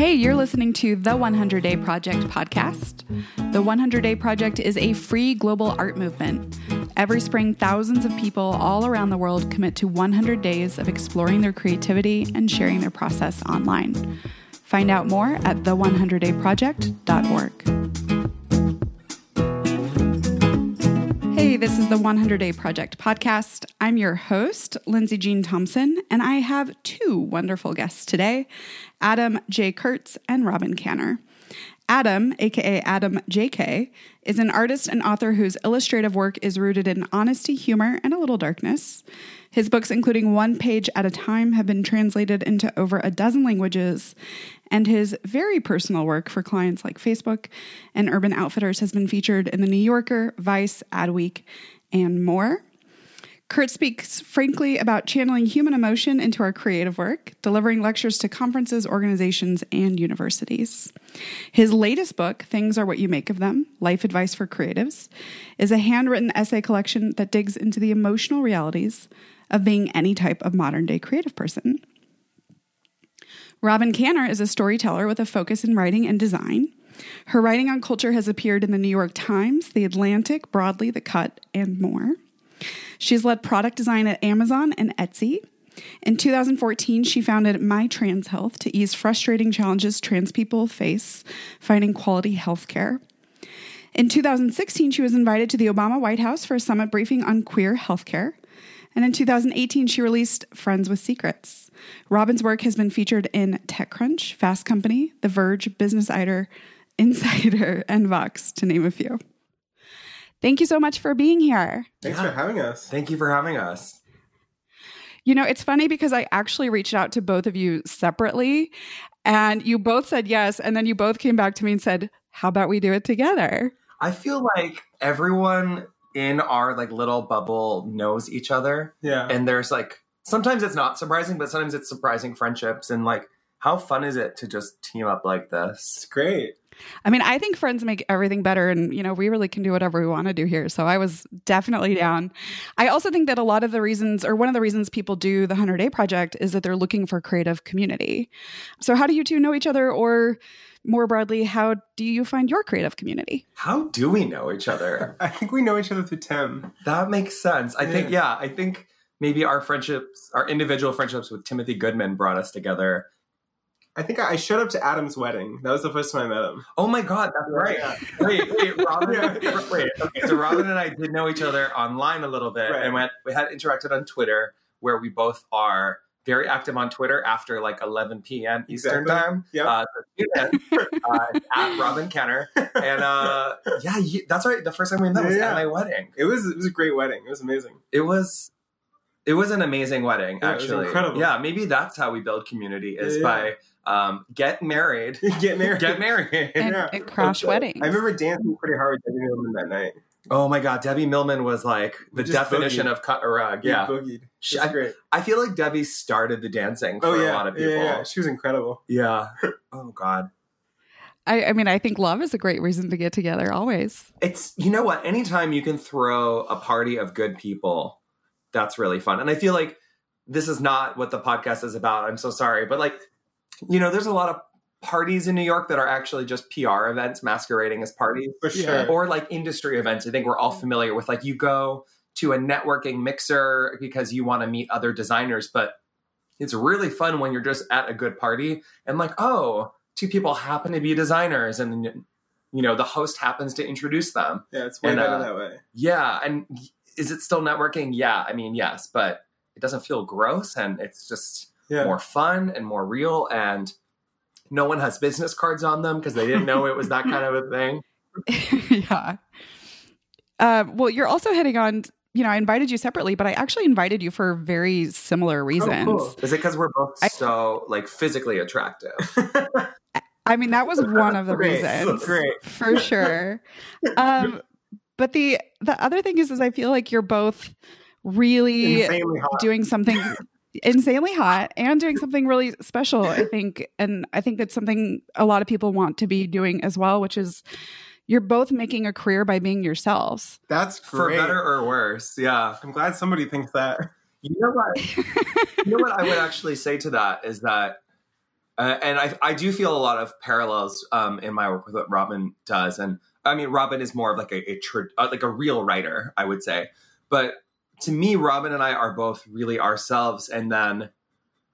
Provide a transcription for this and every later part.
Hey, you're listening to the 100 Day Project podcast. The 100 Day Project is a free global art movement. Every spring, thousands of people all around the world commit to 100 days of exploring their creativity and sharing their process online. Find out more at the100dayproject.org. this is the 100 Day Project podcast. I'm your host, Lindsay Jean Thompson, and I have two wonderful guests today Adam J. Kurtz and Robyn Kanner. Adam, aka Adam JK, is an artist and author whose illustrative work is rooted in honesty, humor, and a little darkness. His books, including One Page at a Time, have been translated into over a dozen languages, and his very personal work for clients like Facebook and Urban Outfitters has been featured in The New Yorker, Vice, Adweek, and more. Kurtz speaks frankly about channeling human emotion into our creative work, delivering lectures to conferences, organizations, and universities. His latest book, Things Are What You Make of Them Life Advice for Creatives, is a handwritten essay collection that digs into the emotional realities of being any type of modern day creative person. Robyn Kanner is a storyteller with a focus in writing and design. Her writing on culture has appeared in the New York Times, The Atlantic, Broadly, The Cut, and more. She's led product design at Amazon and Etsy. In 2014, she founded My Trans Health to ease frustrating challenges trans people face finding quality health care. In 2016, she was invited to the Obama White House for a summit briefing on queer healthcare. And in 2018, she released Friends with Secrets. Robyn's work has been featured in TechCrunch, Fast Company, The Verge, Business Insider, Insider, and Vox, to name a few. Thank you so much for being here. Thanks yeah. for having us. Thank you for having us. You know, it's funny because I actually reached out to both of you separately and you both said yes. And then you both came back to me and said, How about we do it together? I feel like everyone in our like little bubble knows each other. Yeah. And there's like sometimes it's not surprising, but sometimes it's surprising friendships and like how fun is it to just team up like this? It's great. I mean, I think friends make everything better, and you know, we really can do whatever we want to do here. So I was definitely down. I also think that a lot of the reasons, or one of the reasons people do the 100 Day Project, is that they're looking for creative community. So, how do you two know each other, or more broadly, how do you find your creative community? How do we know each other? I think we know each other through Tim. That makes sense. I yeah. think, yeah, I think maybe our friendships, our individual friendships with Timothy Goodman brought us together I think I showed up to Adam's wedding. That was the first time I met him. Oh my god, that's right. Yeah. wait, wait, Robyn. yeah. Wait, okay. So Robyn and I did know each other online a little bit, right. and went. We had interacted on Twitter, where we both are very active on Twitter after like 11 p.m. Eastern exactly. time. Yeah. Uh, uh, at Robyn Kanner, and uh, yeah, that's right. The first time we met was yeah. at my wedding. It was it was a great wedding. It was amazing. It was it was an amazing wedding. Yeah, actually, incredible. Yeah, maybe that's how we build community is yeah, by um, get married, get married, get married, and, yeah. and crash weddings. I remember dancing pretty hard with Debbie Millman that night. Oh my god, Debbie Millman was like the definition boogied. of cut a rug. Yeah, boogied. She, I, great. I feel like Debbie started the dancing oh, for oh, yeah. a lot of people. Yeah, yeah, she was incredible. Yeah. oh god. I, I, mean, I think love is a great reason to get together always. It's, you know what? Anytime you can throw a party of good people, that's really fun. And I feel like this is not what the podcast is about. I'm so sorry. But like, you know, there's a lot of parties in New York that are actually just PR events masquerading as parties. For sure. Or like industry events. I think we're all familiar with like you go to a networking mixer because you want to meet other designers, but it's really fun when you're just at a good party and like, oh, two people happen to be designers and you know, the host happens to introduce them. Yeah, it's way and, better uh, that way. Yeah, and is it still networking? Yeah, I mean, yes, but it doesn't feel gross and it's just yeah. more fun and more real and no one has business cards on them because they didn't know it was that kind of a thing. yeah. Uh, well, you're also heading on. You know, I invited you separately, but I actually invited you for very similar reasons. Oh, cool. Is it because we're both I, so like physically attractive? I mean, that was one of the great. reasons, great for sure. Um, but the the other thing is, is I feel like you're both really doing something insanely hot and doing something really special i think and i think that's something a lot of people want to be doing as well which is you're both making a career by being yourselves that's great. for better or worse yeah i'm glad somebody thinks that you know what you know what i would actually say to that is that Uh, and I, I do feel a lot of parallels um, in my work with what Robyn does. And I mean, Robyn is more of like a, a tr- uh, like a real writer, I would say. But to me, Robyn and I are both really ourselves. And then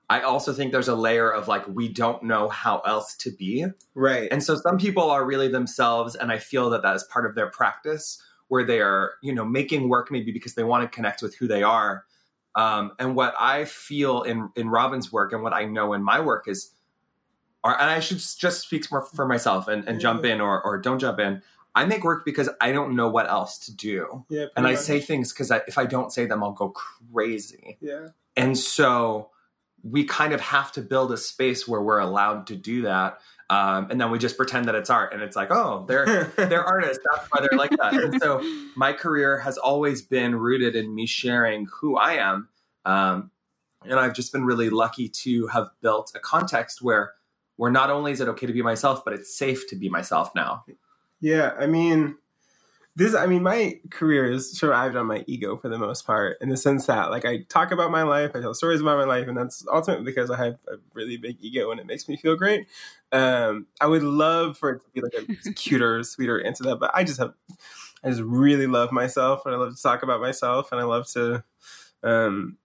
I also think there's a layer of like we don't know how else to be. Right. And so some people are really themselves, and I feel that that is part of their practice, where they are, you know, making work maybe because they want to connect with who they are. Um, and what I feel in in Robyn's work and what I know in my work is, are, and I should just speak more for myself and, and jump in or or don't jump in. I make work because I don't know what else to do, yeah. and I say things because if I don't say them, I'll go crazy. Yeah. And so we kind of have to build a space where we're allowed to do that. Um, and then we just pretend that it's art. And it's like, oh, they're they're artists. That's why they're like that. And so my career has always been rooted in me sharing who I am. Um, and I've just been really lucky to have built a context where where not only is it okay to be myself, but it's safe to be myself now. Yeah, I mean, this. I mean, my career is survived on my ego for the most part, in the sense that, like, I talk about my life, I tell stories about my life, and that's ultimately because I have a really big ego and it makes me feel great. Um, I would love for it to be like a cuter, sweeter answer to that, but I just have, I just really love myself, and I love to talk about myself, and I love to, um,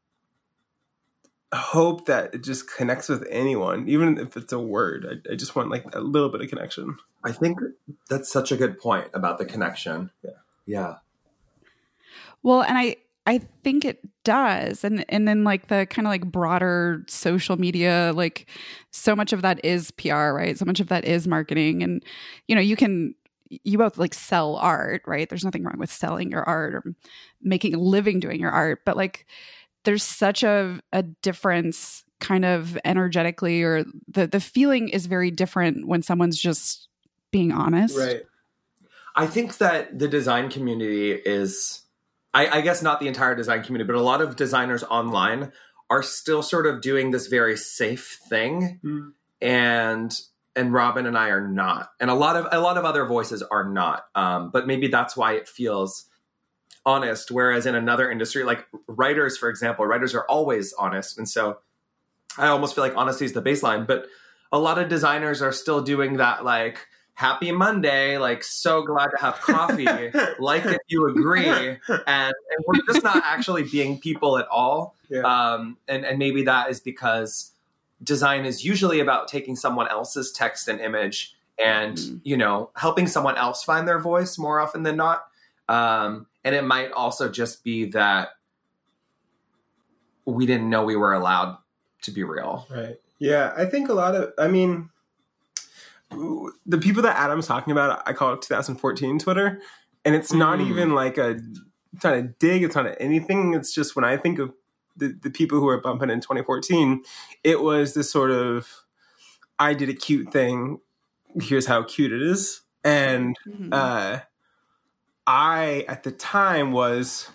hope that it just connects with anyone, even if it's a word. I, I just want like a little bit of connection. I think that's such a good point about the connection. Yeah. Yeah. Well, and I I think it does. And and then like the kind of like broader social media, like so much of that is PR, right? So much of that is marketing. And you know, you can you both like sell art, right? There's nothing wrong with selling your art or making a living doing your art, but like there's such a a difference kind of energetically or the the feeling is very different when someone's just being honest. Right i think that the design community is, I, I, guess not the entire design community, but a lot of designers online are still sort of doing this very safe thing, Mm. and and Robyn and I are not, and a lot of a lot of other voices are not. Um, but maybe that's why it feels honest. Whereas in another industry, like writers, for example, writers are always honest, and so I almost feel like honesty is the baseline. But a lot of designers are still doing that, like happy Monday, like so glad to have coffee, like if you agree, and, and we're just not actually being people at all. Yeah. Um, and and maybe that is because design is usually about taking someone else's text and image and Mm. you know helping someone else find their voice more often than not. Um, and it might also just be that we didn't know we were allowed to be real. Right. Yeah, I think a lot of. I mean, the people that Adam's talking about, I call it 2014 Twitter, and it's not Mm. even like a trying to dig. It's not anything. It's just when I think of the the people who were bumping in 2014, it was this sort of I did a cute thing. Here's how cute it is, and Mhm. uh, I at the time was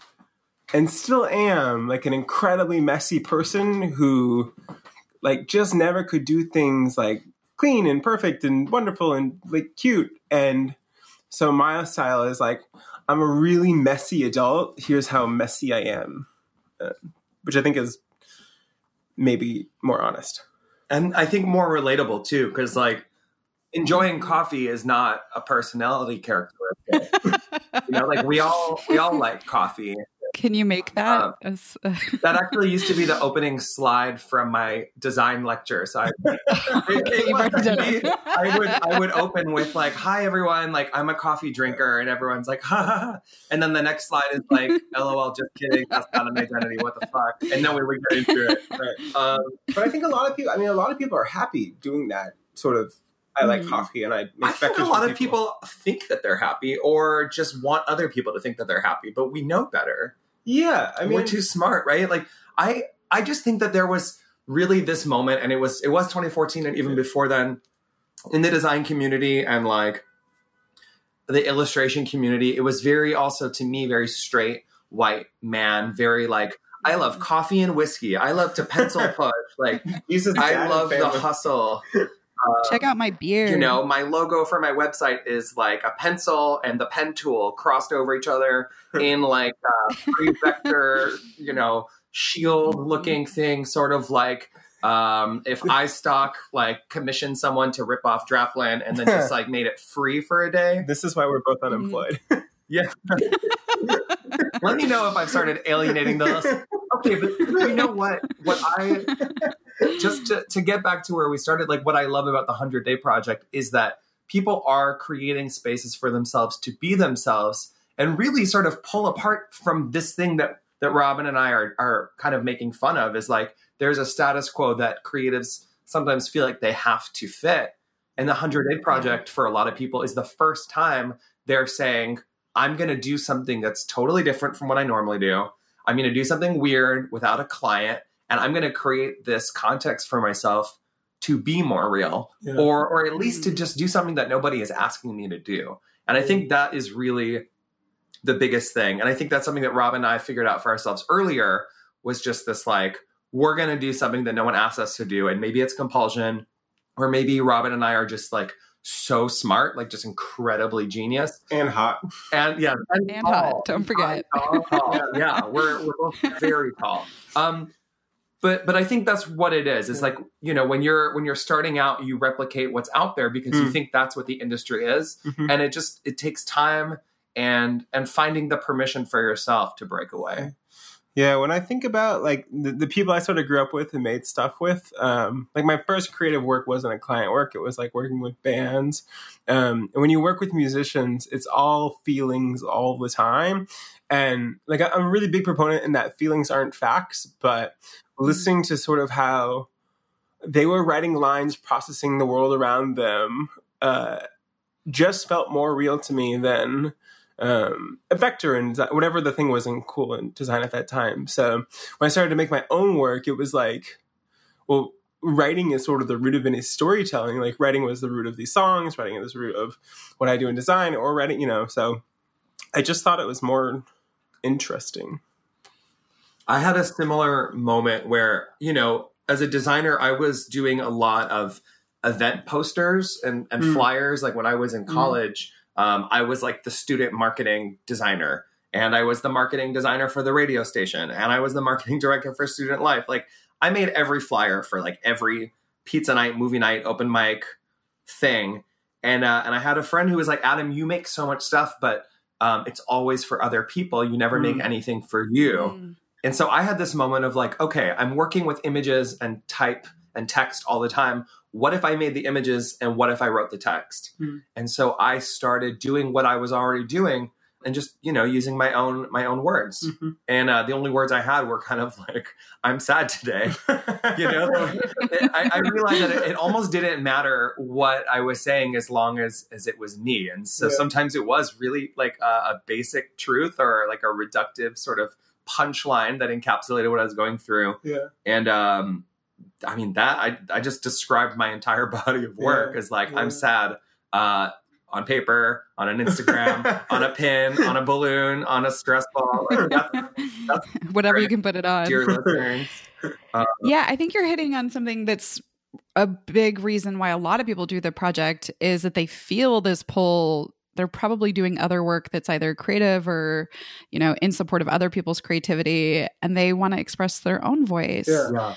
and still am like an incredibly messy person who like just never could do things like clean and perfect and wonderful and like cute. And so my style is like i'm a really messy adult. Here's how messy i am. Uh, which i think is maybe more honest. And I think more relatable too, because like enjoying coffee is not a personality characteristic. you know, like we all we all like coffee. Can you make that? Uh, as, That actually used to be the opening slide from my design lecture. So I, Okay, done. I would I would open with like, "Hi everyone, like I'm a coffee drinker," and everyone's like, "Ha ha,", ha. and then the next slide is like, "LOL, just kidding, that's not an identity. What the fuck?" And then we would get into it. right Um, but i think a lot of people i mean a lot of people are happy doing that sort of i like Mm. coffee and i make I think a lot of people think that they're happy, or just want other people to think that they're happy, but we know better. yeah i mean we're too smart, right? Like I I just think that there was really this moment and it was it was 2014 and even before then in the design community and like the illustration community, it was very also to me very straight white man, very like I love coffee and whiskey. I love to pencil push. Like He's just I love the hustle. Check out my beard. You know, my logo for my website is like a pencil and the pen tool crossed over each other in like a three vector, you know, shield looking thing, sort of like Um, if iStock like commissioned someone to rip off Draplin and then just like made it free for a day, This is why we're both Mm-hmm. unemployed. yeah. Let me know if I've started alienating those. Okay, but you know what? What I just to, to get back to where we started, like what I love about the 100 Day Project is that people are creating spaces for themselves to be themselves and really sort of pull apart from this thing that that Robyn and I are are kind of making fun of is like there's a status quo that creatives sometimes feel like they have to fit. And the 100 Day Project for a lot of people is the first time they're saying, I'm going to do something that's totally different from what I normally do. I'm going to do something weird without a client, and I'm going to create this context for myself to be more real, Yeah. or or at least to just do something that nobody is asking me to do. And I think that is really the biggest thing. And I think that's something that Rob and I figured out for ourselves earlier was just this like we're going to do something that no one asked us to do, and maybe it's compulsion, or maybe Robyn and I are just like so smart, like just incredibly genius, and hot. and yeah, and, And hot, don't forget. Tall, tall. yeah, we're we're both very tall. Um, but but I think that's what it is. It's like you know when you're when you're starting out, you replicate what's out there because you Mm. think that's what the industry is, Mhm. and it just it takes time and and finding the permission for yourself to break away. Yeah, when I think about like the, the people I sort of grew up with and made stuff with, um, like my first creative work wasn't a client work; it was like working with bands. Um, and when you work with musicians, it's all feelings all the time. And like I- I'm a really big proponent in that feelings aren't facts, but listening to sort of how they were writing lines, processing the world around them, uh, just felt more real to me than um, a vector and whatever the thing was in cool in design at that time. So when I started to make my own work, it was like, well, writing is sort of the root of any storytelling. Like writing was the root of these songs, writing is the root of what I do in design, or writing, you know. So I just thought it was more interesting. I had a similar moment where, you know, as a designer, I was doing a lot of event posters and, and Mm. flyers. Like when I was in college, um, I was like the student marketing designer. And I was the marketing designer for the radio station. And I was the marketing director for Student Life. Like I made every flyer for like every pizza night, movie night, open mic thing. And uh, and I had a friend who was like, Adam, you make so much stuff, but um, it's always for other people. You never make Mm. anything for you. Mm. And so I had this moment of like, okay, I'm working with images and type and text all the time. What if I made the images and what if I wrote the text? Hmm. And so I started doing what I was already doing and just, you know, using my own my own words. Mhm. And uh, the only words I had were kind of like, I'm sad today. you know, I, I realized that it, it almost didn't matter what I was saying as long as as it was me. And so Yeah. sometimes it was really like a, a basic truth or like a reductive sort of punchline that encapsulated what I was going through. Yeah. And um, I mean that I I just described my entire body of work Yeah. as like Yeah. I'm sad. Uh, on paper, on an Instagram, on a pin, on a balloon, on a stress ball. Like, that's Whatever you can put it on. dear listeners. Yeah, I think you're hitting on something that's a big reason why a lot of people do the project is that they feel this pull. They're probably doing other work that's either creative or, you know, in support of other people's creativity, and they want to express their own voice. Yeah.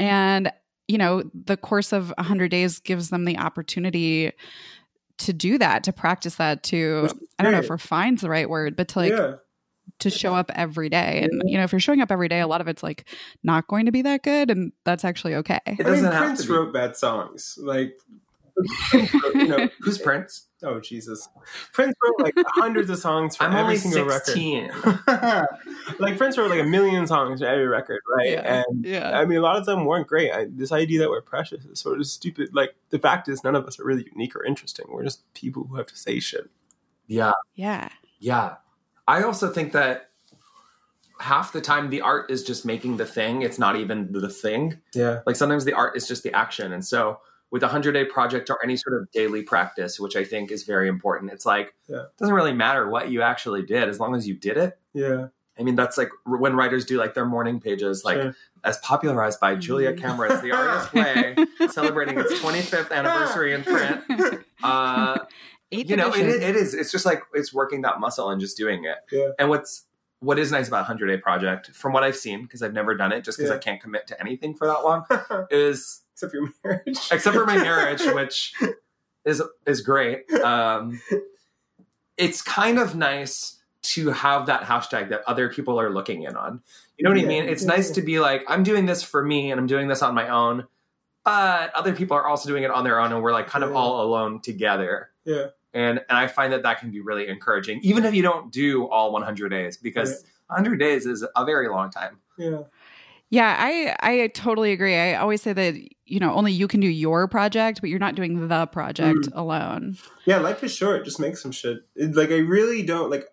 Yeah. And, you know, the course of 100 days gives them the opportunity to do that, to practice that, to, I don't know great. if refine's the right word, but to like, yeah. to show up every day. And, you know, if you're showing up every day, a lot of it's like not going to be that good. And that's actually okay. It I mean, doesn't have Prince to be. wrote bad songs. Like, you know, Who's Prince? oh Jesus, Prince wrote like hundreds of songs for I'm every only single record. 16. like Prince wrote like a million songs for every record, right? Yeah. And Yeah. I mean, a lot of them weren't great. I, this idea that we're precious is sort of stupid. Like the fact is, none of us are really unique or interesting. We're just people who have to say shit. Yeah. Yeah. Yeah. I also think that half the time the art is just making the thing. It's not even the thing. Yeah, Like sometimes the art is just the action. And so with a 100 day project or any sort of daily practice, which I think is very important, it's like, Yeah. it doesn't really matter what you actually did as long as you did it. yeah, I mean, that's like when writers do like their morning pages, like Sure. as popularized by Julia Cameron's The Artist Way, celebrating its 25th anniversary in print. Uh, Eighth you know, it, it is. It's just like it's working that muscle and just doing it. Yeah. And what's what is nice about 100 Day Project, from what I've seen, because I've never done it, just because Yeah. I can't commit to anything for that long, is Except your marriage. except for my marriage, which is is great. Um, it's kind of nice to have that hashtag that other people are looking in on. You know what I mean? It's yeah, nice yeah. to be like, I'm doing this for me and I'm doing this on my own, but other people are also doing it on their own, and we're like kind of all alone together. Yeah. And and I find that that can be really encouraging, even if you don't do all 100 days, because 100 days is a very long time. Yeah. Yeah, I I totally agree. I always say that you know only you can do your project, but you're not doing the project alone. Yeah, life is short. Just make some shit. It, like I really don't like.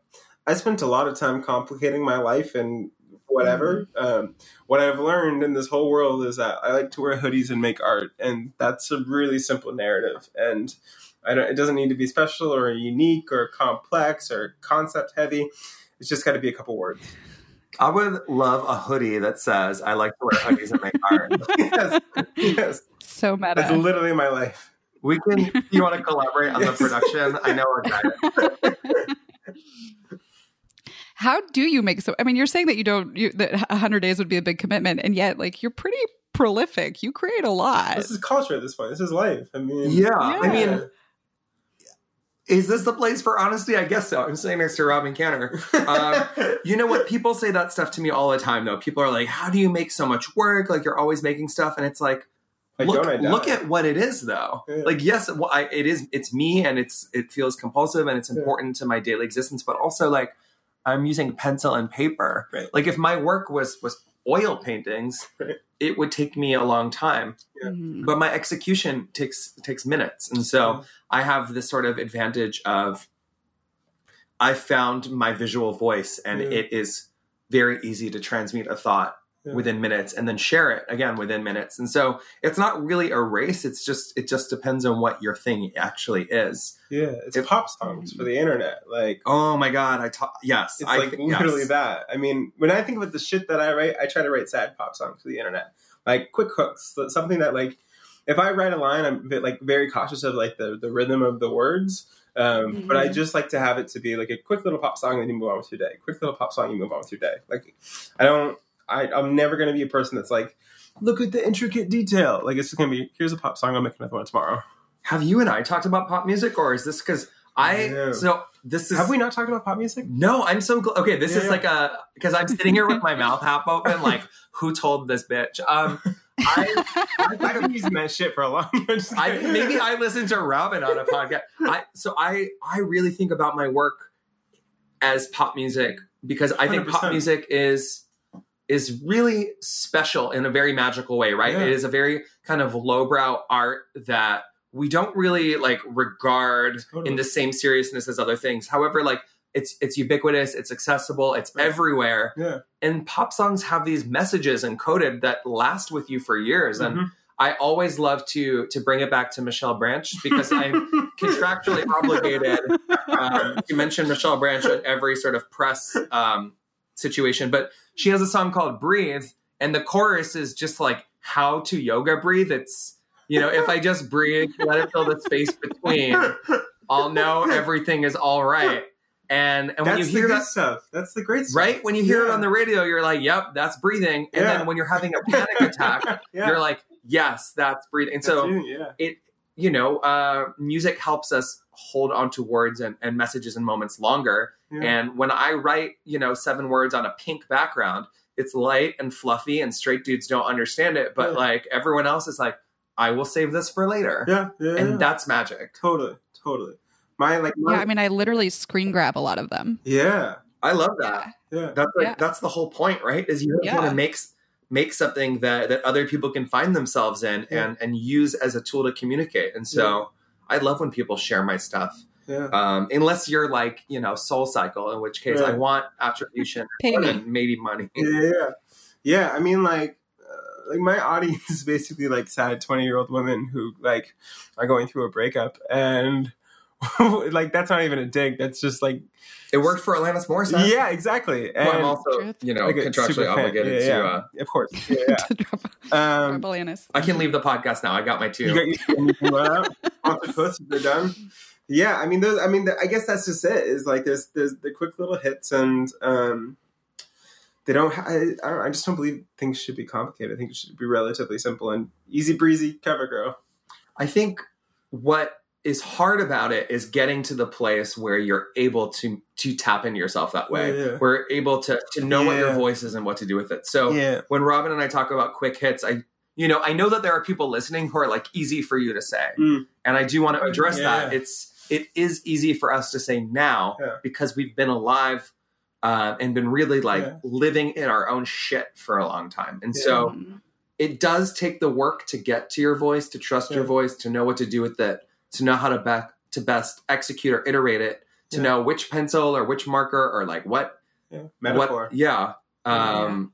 I spent a lot of time complicating my life and whatever. Um, what I've learned in this whole world is that I like to wear hoodies and make art, and that's a really simple narrative. And I don't. It doesn't need to be special or unique or complex or concept heavy. It's just got to be a couple words. I would love a hoodie that says, I like to wear hoodies in my car." yes, yes. So That's meta. literally my life. We can, you want to collaborate on Yes. the production? I know a guy. How do you make so? I mean, you're saying that you don't you, that 100 days would be a big commitment, and yet like you're pretty prolific. You create a lot. This is culture at this point. This is life. I mean, Yeah. I mean, is this the place for honesty? I guess so. I'm sitting next to Robyn Kanner. Um, you know what? People say that stuff to me all the time, though. People are like, how do you make so much work? Like, you're always making stuff. And it's like, I look, don't, I die. look at what it is though Yeah. like yes well, I, it is it's me and it's it feels compulsive and it's Yeah. important to my daily existence but also like i'm using pencil and paper Right. like if my work was was oil paintings Right. it would take me a long time Yeah. Mhm. but my execution takes takes minutes and so Yeah. i have this sort of advantage of i found my visual voice and Yeah. it is very easy to transmit a thought Yeah. within minutes and then share it again within minutes and so it's not really a race it's just it just depends on what your thing actually is Yeah, it's If- pop songs for the internet. Like oh my god i talk. yes it's I like literally yes. that. I mean, when I think about the shit that I write, I try to write sad pop songs for the internet, like quick hooks, something that like if I write a line, I'm a bit, like very cautious of like the the rhythm of the words. Um, But I Mhm. just like to have it to be like a quick little pop song, and you move on with your day. Quick little pop song, you move on with your day. Like I don't, I, I'm never gonna be a person that's like, look at the intricate detail. Like it's just gonna be here's a pop song, I'll make another one tomorrow. have you and i talked about pop music or is this because i No. so this is Have we not talked about pop music? no i'm so gl- okay this Yeah, is yeah. like a because i'm sitting here with my mouth half open like who told this bitch um i I've been using that shit for a long time. I maybe I listened to Robin on a podcast. I so I I really think about my work as pop music because I think pop 100%. music is is really special in a very magical way, right? Yeah. It is a very kind of lowbrow art that we don't really like regard Totally. in the same seriousness as other things. However, like it's it's ubiquitous, it's accessible, it's Right. everywhere. Yeah. And pop songs have these messages encoded that last with you for years. And Mhm. I always love to to bring it back to Michelle Branch because I'm contractually obligated um, to mention Michelle Branch at every sort of press um, situation. But she has a song called "Breathe," and the chorus is just like how to yoga breathe. It's you know if I just breathe, let it fill the space between, I'll know everything is all right. And and when you hear that. stuff. That's the great stuff. Right when you hear it on the radio, you're like, "Yep, that's breathing." And Yeah. then when you're having a panic attack, Yeah. you're like, "Yes, that's breathing." And so That's it, yeah. it you know uh, music helps us hold on to words and, and messages and moments longer Yeah. and when i write you know seven words on a pink background it's light and fluffy and straight dudes don't understand it but Yeah. like everyone else is like i will save this for later yeah, yeah, and yeah. that's magic totally, totally. My like, my, yeah, I mean, I literally screen grab a lot of them. yeah, i love that yeah, that's like Yeah. that's the whole point right is you Yeah. want to make s- make something that that other people can find themselves in Yeah. and and use as a tool to communicate and so i love when people share my stuff yeah. um, unless you're like you know SoulCycle in which case i want attribution and maybe money yeah, yeah, yeah. I mean, like, uh, like my audience is basically like sad twenty-year-old women who like are going through a breakup, and like that's not even a dig. That's just like, it worked for Alanis Morissette yeah, exactly. who i'm also you know like, contractually obligated yeah, to yeah. uh of course, yeah, yeah. to drop Um, drop Alanis. i can leave the podcast now i got my two You got your you can run out. Sponsored posts, they're done. Yeah, I mean, those. I mean, the, I guess that's just it. Is like there's there's the quick little hits, and um, they don't. ha- I, I, don't, I just don't believe things should be complicated. I think it should be relatively simple and easy breezy. Cover girl. I think what is hard about it is getting to the place where you're able to to tap into yourself that way. Yeah, yeah. We're able to to know what your voice is and what to do with it. So yeah, when Robyn and I talk about quick hits, I you know I know that there are people listening who are like easy for you to say, Mm. and I do want to address Yeah, that. It's it is easy for us to say now Yeah. because we've been alive uh, and been really like Yeah. living in our own shit for a long time, and Yeah. so Mhm. it does take the work to get to your voice, to trust your voice, to know what to do with it, to know how to be- to best execute or iterate it, to Yeah. know which pencil or which marker or like what yeah. metaphor. what yeah. Um,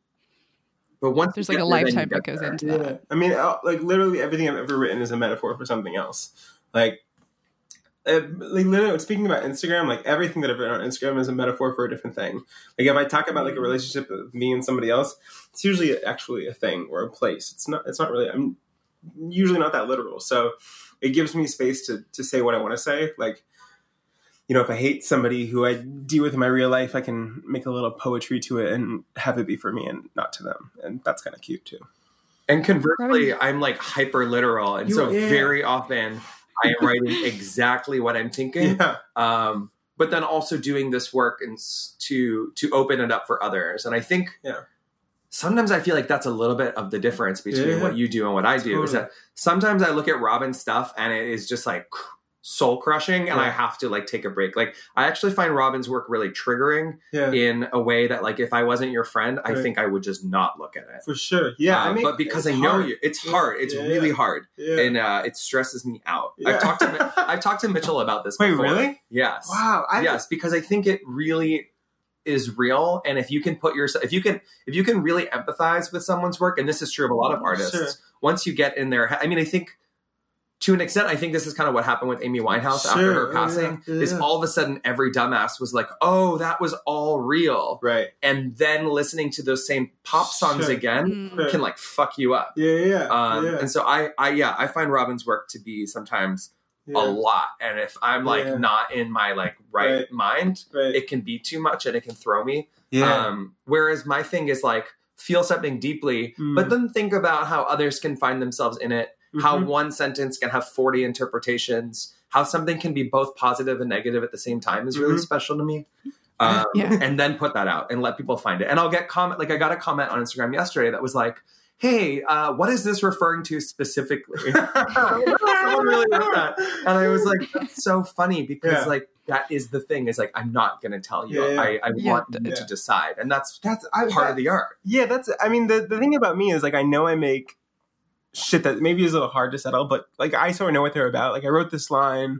But once There's like a get there, then you lifetime that goes there. into Yeah, that. I mean, uh, like literally everything I've ever written is a metaphor for something else. Like, uh, like literally speaking about Instagram, like everything that I've written on Instagram is a metaphor for a different thing. Like if I talk about like a relationship with me and somebody else, it's usually actually a thing or a place. It's not. It's not really. I'm usually not that literal. So it gives me space to to say what I want to say. Like. You know, if I hate somebody who I deal with in my real life, I can make a little poetry to it and have it be for me and not to them, and that's kind of cute too. And conversely, I'm like hyper literal, and You- so yeah. very often I am writing exactly what I'm thinking. Yeah, um, but then also doing this work and to to open it up for others. And I think Yeah. Sometimes I feel like that's a little bit of the difference between Yeah. what you do and what I do. Is that sometimes I look at Robyn's stuff and it is just like soul crushing, and I have to like take a break. Like I actually find Robyn's work really triggering in a way that like if I wasn't your friend, I think I would just not look at it. For sure. Yeah, I mean, but because I know hard. you, it's hard. It's really hard, Yeah. and uh, it stresses me out. I've talked to I've talked to Mitchell about this. Wait, before. really? Yes. wow. I, yes, because I think it really is real, and if you can put yourself, if you can, if you can really empathize with someone's work, and this is true of a lot of artists. Sure. Once you get in there, I mean, I think. To an extent, I think this is kind of what happened with Amy Winehouse after her Yeah, passing. yeah, Is yeah. all of a sudden every dumbass was like, "Oh, that was all real," Right. and then listening to those same pop songs Sure. again Mm. Sure. can like fuck you up. Yeah, yeah, Um, yeah. And so I, I, yeah, I find Robyn's work to be sometimes yeah. a lot. And if I'm like Yeah. not in my like right, Right. mind, Right. it can be too much and it can throw me. yeah. Um, whereas my thing is like feel something deeply, Mm. but then think about how others can find themselves in it. How Mhm. one sentence can have 40 interpretations. How something can be both positive and negative at the same time is really Mhm. special to me. Um, Yeah. and then put that out and let people find it. And I'll get comment like I got a comment on Instagram yesterday that was like, "Hey, uh, what is this referring to specifically?" Someone really wrote that, and I was like, "That's so funny because Yeah. like that is the thing. Is like I'm not going to tell you. Yeah, yeah. I, I Yeah. want you Yeah. to decide, and that's That's I, part that- of the art. Yeah, that's. I mean, the the thing about me is like I know I make shit that maybe is a little hard to settle, but like I sort of know what they're about. Like I wrote this line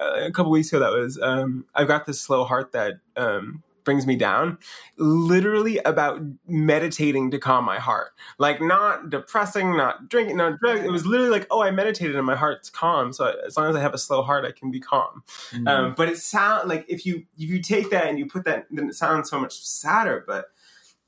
uh, a couple weeks ago that was, um, "I've got this slow heart that um, brings me down," literally about meditating to calm my heart. Like not depressing, not drinking, not drugs. It was literally like, "Oh, I meditated and my heart's calm." So as long as I have a slow heart, I can be calm. Mm-hmm. Um, but it sounds like if you if you take that and you put that, then it sounds so much sadder. But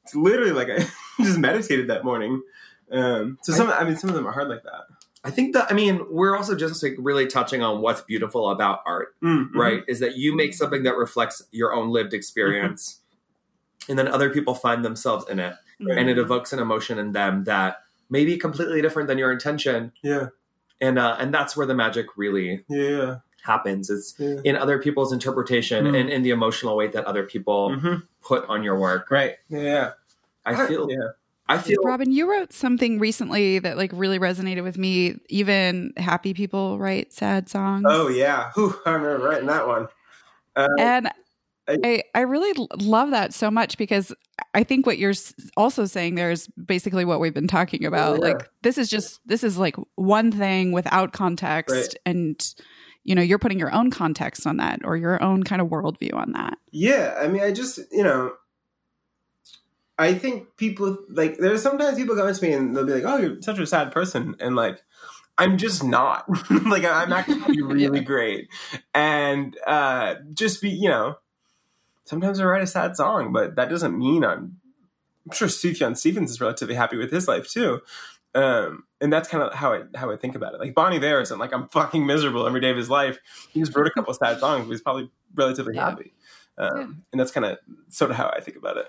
it's literally like I just meditated that morning. Um, so some, I mean, some of them are hard like that. I think that I mean we're also just like really touching on what's beautiful about art, Mm, mhm. right? Is that you make something that reflects your own lived experience, and then other people find themselves in it, Right. and it evokes an emotion in them that may be completely different than your intention, Yeah, and uh, and that's where the magic really yeah, happens. It's yeah. in other people's interpretation Mm. and in the emotional weight that other people Mhm. put on your work. Right. Yeah, yeah. I feel, Yeah. I feel, Robyn, you wrote something recently that like really resonated with me. Even happy people write sad songs. Oh yeah. Whew, I remember writing that one. Uh, and I- I, really love that so much because I think what you're also saying there is basically what we've been talking about. yeah. Like this is just this is like one thing without context, Right. and you know you're putting your own context on that or your own kind of worldview on that. Yeah, I mean, I just you know, I think people like there's sometimes people come to me and they'll be like, "Oh, you're such a sad person," and like, I'm just not. like, I'm actually really Yeah. great, and uh, just be you know, sometimes I write a sad song, but that doesn't mean I'm. I'm sure Sufjan Stevens is relatively happy with his life too. Um, and that's kind of how I how I think about it. Like Bon Iver isn't like I'm fucking miserable every day of his life. He just wrote a couple sad songs, but he's probably relatively Yeah. happy. Um, Yeah. And that's kind of sort of how I think about it.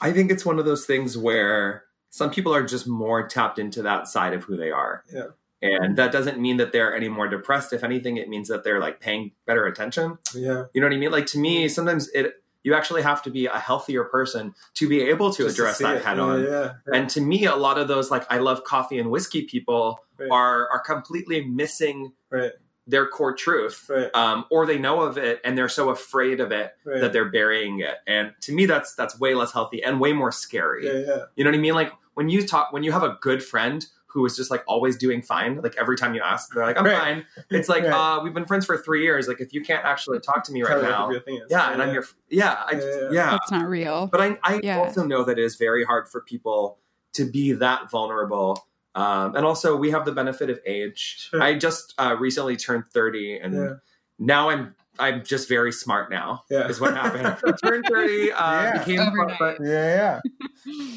I think it's one of those things where some people are just more tapped into that side of who they are. Yeah. And that doesn't mean that they're any more depressed. If anything, it means that they're like paying better attention. Yeah. You know what I mean? Like to me, sometimes it you actually have to be a healthier person to be able to Just address see that it. head yeah, on. Yeah. yeah. And to me, a lot of those like I love coffee and whiskey people Right. are are completely missing right. Their core truth. Right. Um, or they know of it and they're so afraid of it Right. that they're burying it. And to me, that's that's way less healthy and way more scary. yeah. Yeah. You know what I mean? Like when you talk, when you have a good friend who is just like always doing fine, like every time you ask, they're like, "I'm Right. fine." It's like, Right. uh, we've been friends for three years. Like if you can't actually talk to me right Tell now, the thing is. yeah, and I'm your, yeah, I, Yeah, just, yeah. yeah. That's not real. But I, I Yeah. also know that it is very hard for people to be that vulnerable. Um, and also, we have the benefit of age. Sure. I just uh, recently turned 30, and Yeah. now I'm I'm just very smart now. Yeah. Is what happened. I turned 30, uh, Yeah. became Overnight. but Yeah.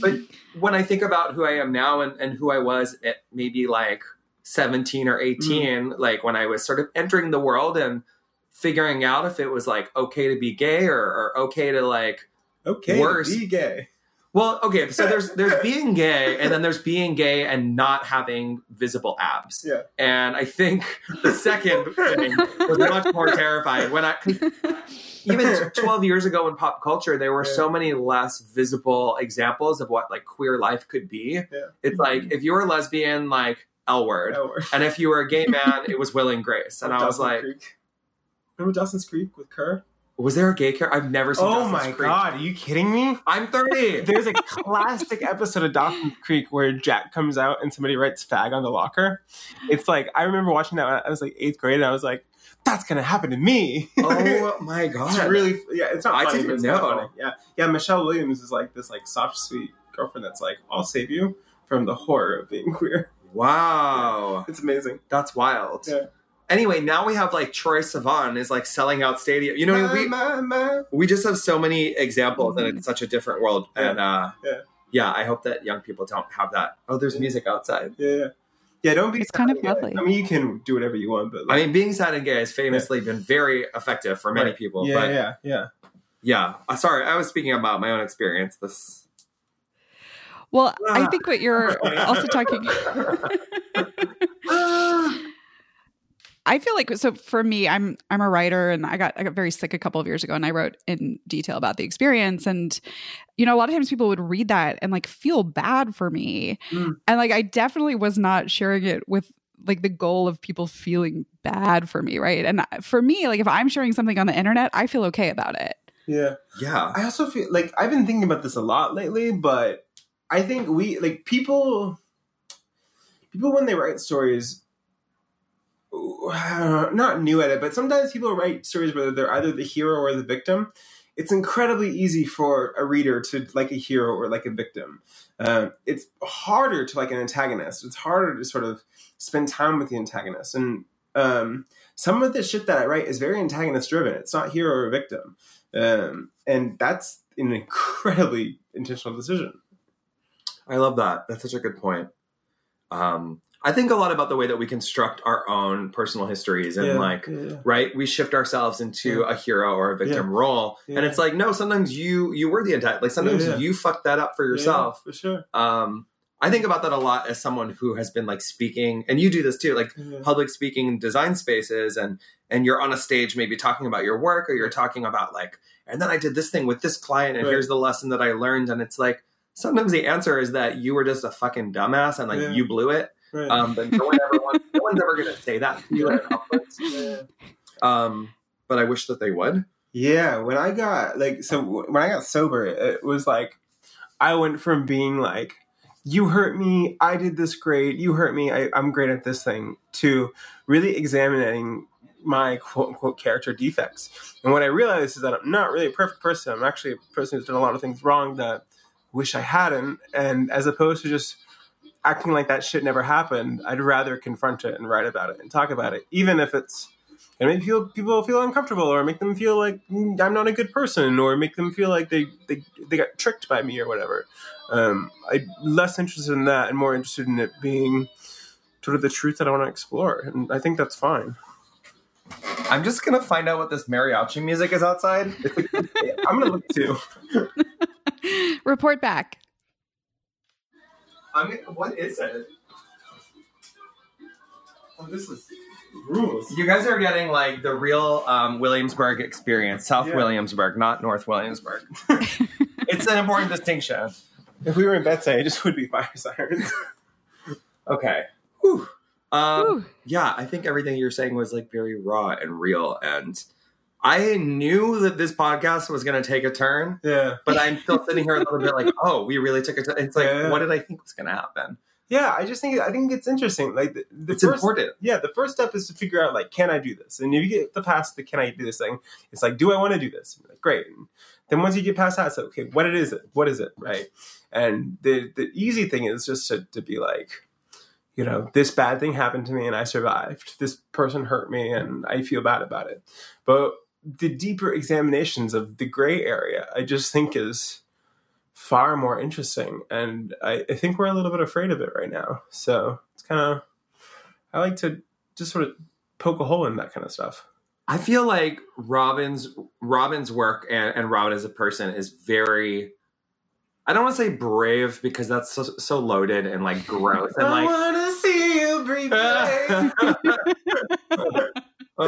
but when I think about who I am now and, and who I was at maybe like 17 or 18, like when I was sort of entering the world and figuring out if it was like okay to be gay or, or okay to like Okay. Worse. Be gay. Well okay so there's there's being gay and then there's being gay and not having visible abs Yeah. and i think the second thing was much more terrifying when i even 12 years ago in pop culture there were Yeah. so many less visible examples of what like queer life could be Yeah. it's like if you were a lesbian like l word and if you were a gay man it was will and grace and i was like Creek. Remember Dawson's Creek with Kerr? Was there a gay character i've never seen Oh Dawson's my Creek. god, are you kidding me? i'm 30 There's a classic episode of Dawson's Creek where Jack comes out and somebody writes fag on the locker. It's like I remember watching that when I was like eighth grade and I was like, that's gonna happen to me. oh my god it's really yeah, it's not I funny, didn't but it's kinda know. funny. Yeah. Yeah, Michelle Williams is like this like soft sweet girlfriend that's like, I'll save you from the horror of being queer. wow It's amazing. That's wild. Yeah. Anyway, now we have like Troye Sivan is like selling out stadium. You know, we Ma, ma, ma. we just have so many examples, and it's such a different world. Yeah. And uh, Yeah. yeah, I hope that young people don't have that. Oh, there's Yeah. music outside. Yeah, yeah. Yeah, don't be It's kind of sad gay. lovely. I mean you can do whatever you want, but I mean, being sad and gay has famously been very effective for many Right. people. yeah, but yeah, yeah. yeah, Uh, sorry, I was speaking about my own experience. This Well, I Ah. think what you're also talking. I feel like so for me, I'm I'm a writer and I got I got very sick a couple of years ago and I wrote in detail about the experience. And you know a lot of times people would read that and like feel bad for me. Mm. and like I definitely was not sharing it with like the goal of people feeling bad for me right? And for me like if I'm sharing something on the internet I feel okay about it. Yeah. yeah, I also feel like I've been thinking about this a lot lately, but I think we like people people when they write stories not new at it, but sometimes people write stories where they're either the hero or the victim. It's incredibly easy for a reader to like a hero or like a victim. Um, it's harder to like an antagonist. It's harder to sort of spend time with the antagonist. And um, some of the shit that I write is very antagonist driven. It's not hero or victim. Um, and that's an incredibly intentional decision. I love that. That's such a good point. Um, I think a lot about the way that we construct our own personal histories and like yeah, right we shift ourselves into a hero or a victim role Yeah. and it's like no sometimes you you were the entire like sometimes Yeah, yeah. you fucked that up for yourself for sure. um i think about that a lot as someone who has been like speaking and you do this too like Yeah. public speaking in design spaces and and you're on a stage maybe talking about your work or you're talking about like and then i did this thing with this client and Right. here's the lesson that i learned and it's like sometimes the answer is that you were just a fucking dumbass and like Yeah. you blew it Right. um but no one ever wants, no one's ever gonna say that to you in public. yeah. Um, but I wish that they would. Yeah, when I got like so when I got sober, it was like I went from being like you hurt me, I did this great, you hurt me, I, I'm great at this thing, to really examining my quote unquote character defects. And what I realized is that I'm not really a perfect person. I'm actually a person who's done a lot of things wrong that I wish I hadn't. And as opposed to just acting like that shit never happened, I'd rather confront it and write about it and talk about it, even if it's and make feel people feel uncomfortable or make them feel like mm, I'm not a good person or make them feel like they they, they got tricked by me or whatever. Um, I'm less interested in that and more interested in it being sort of the truth that I want to explore, and I think that's fine. I'm just gonna find out what this mariachi music is outside. I'm gonna look too. Report back. I mean, what is it? Oh, this is rules. You guys are getting like the real um, Williamsburg experience, South Yeah. Williamsburg, not North Williamsburg. it's an important distinction. If we were in Bed-Stuy, it just would be fire sirens. Okay. Whew. Um, Whew. yeah, I think everything you're saying was like very raw and real. And I knew that this podcast was going to take a turn, yeah. but I'm still sitting here a little bit like, oh, we really took a turn. It's like, Yeah. what did I think was going to happen? Yeah, I just think I think it's interesting. Like the, the It's first, important. yeah, the first step is to figure out like, can I do this? And if you get the past the can I do this thing, it's like, do I want to do this? Like, great. And then once you get past that, it's like, okay, what it is it? What is it? Right. And the the easy thing is just to, to be like, you know, this bad thing happened to me and I survived. This person hurt me and I feel bad about it. But the deeper examinations of the gray area, I just think is far more interesting. And I, I think we're a little bit afraid of it right now. So it's kind of, I like to just sort of poke a hole in that kind of stuff. I feel like Robyn's Robyn's work and, and Robyn as a person is very I don't want to say brave because that's so, so loaded and like gross and like I want to see you breathe. uh,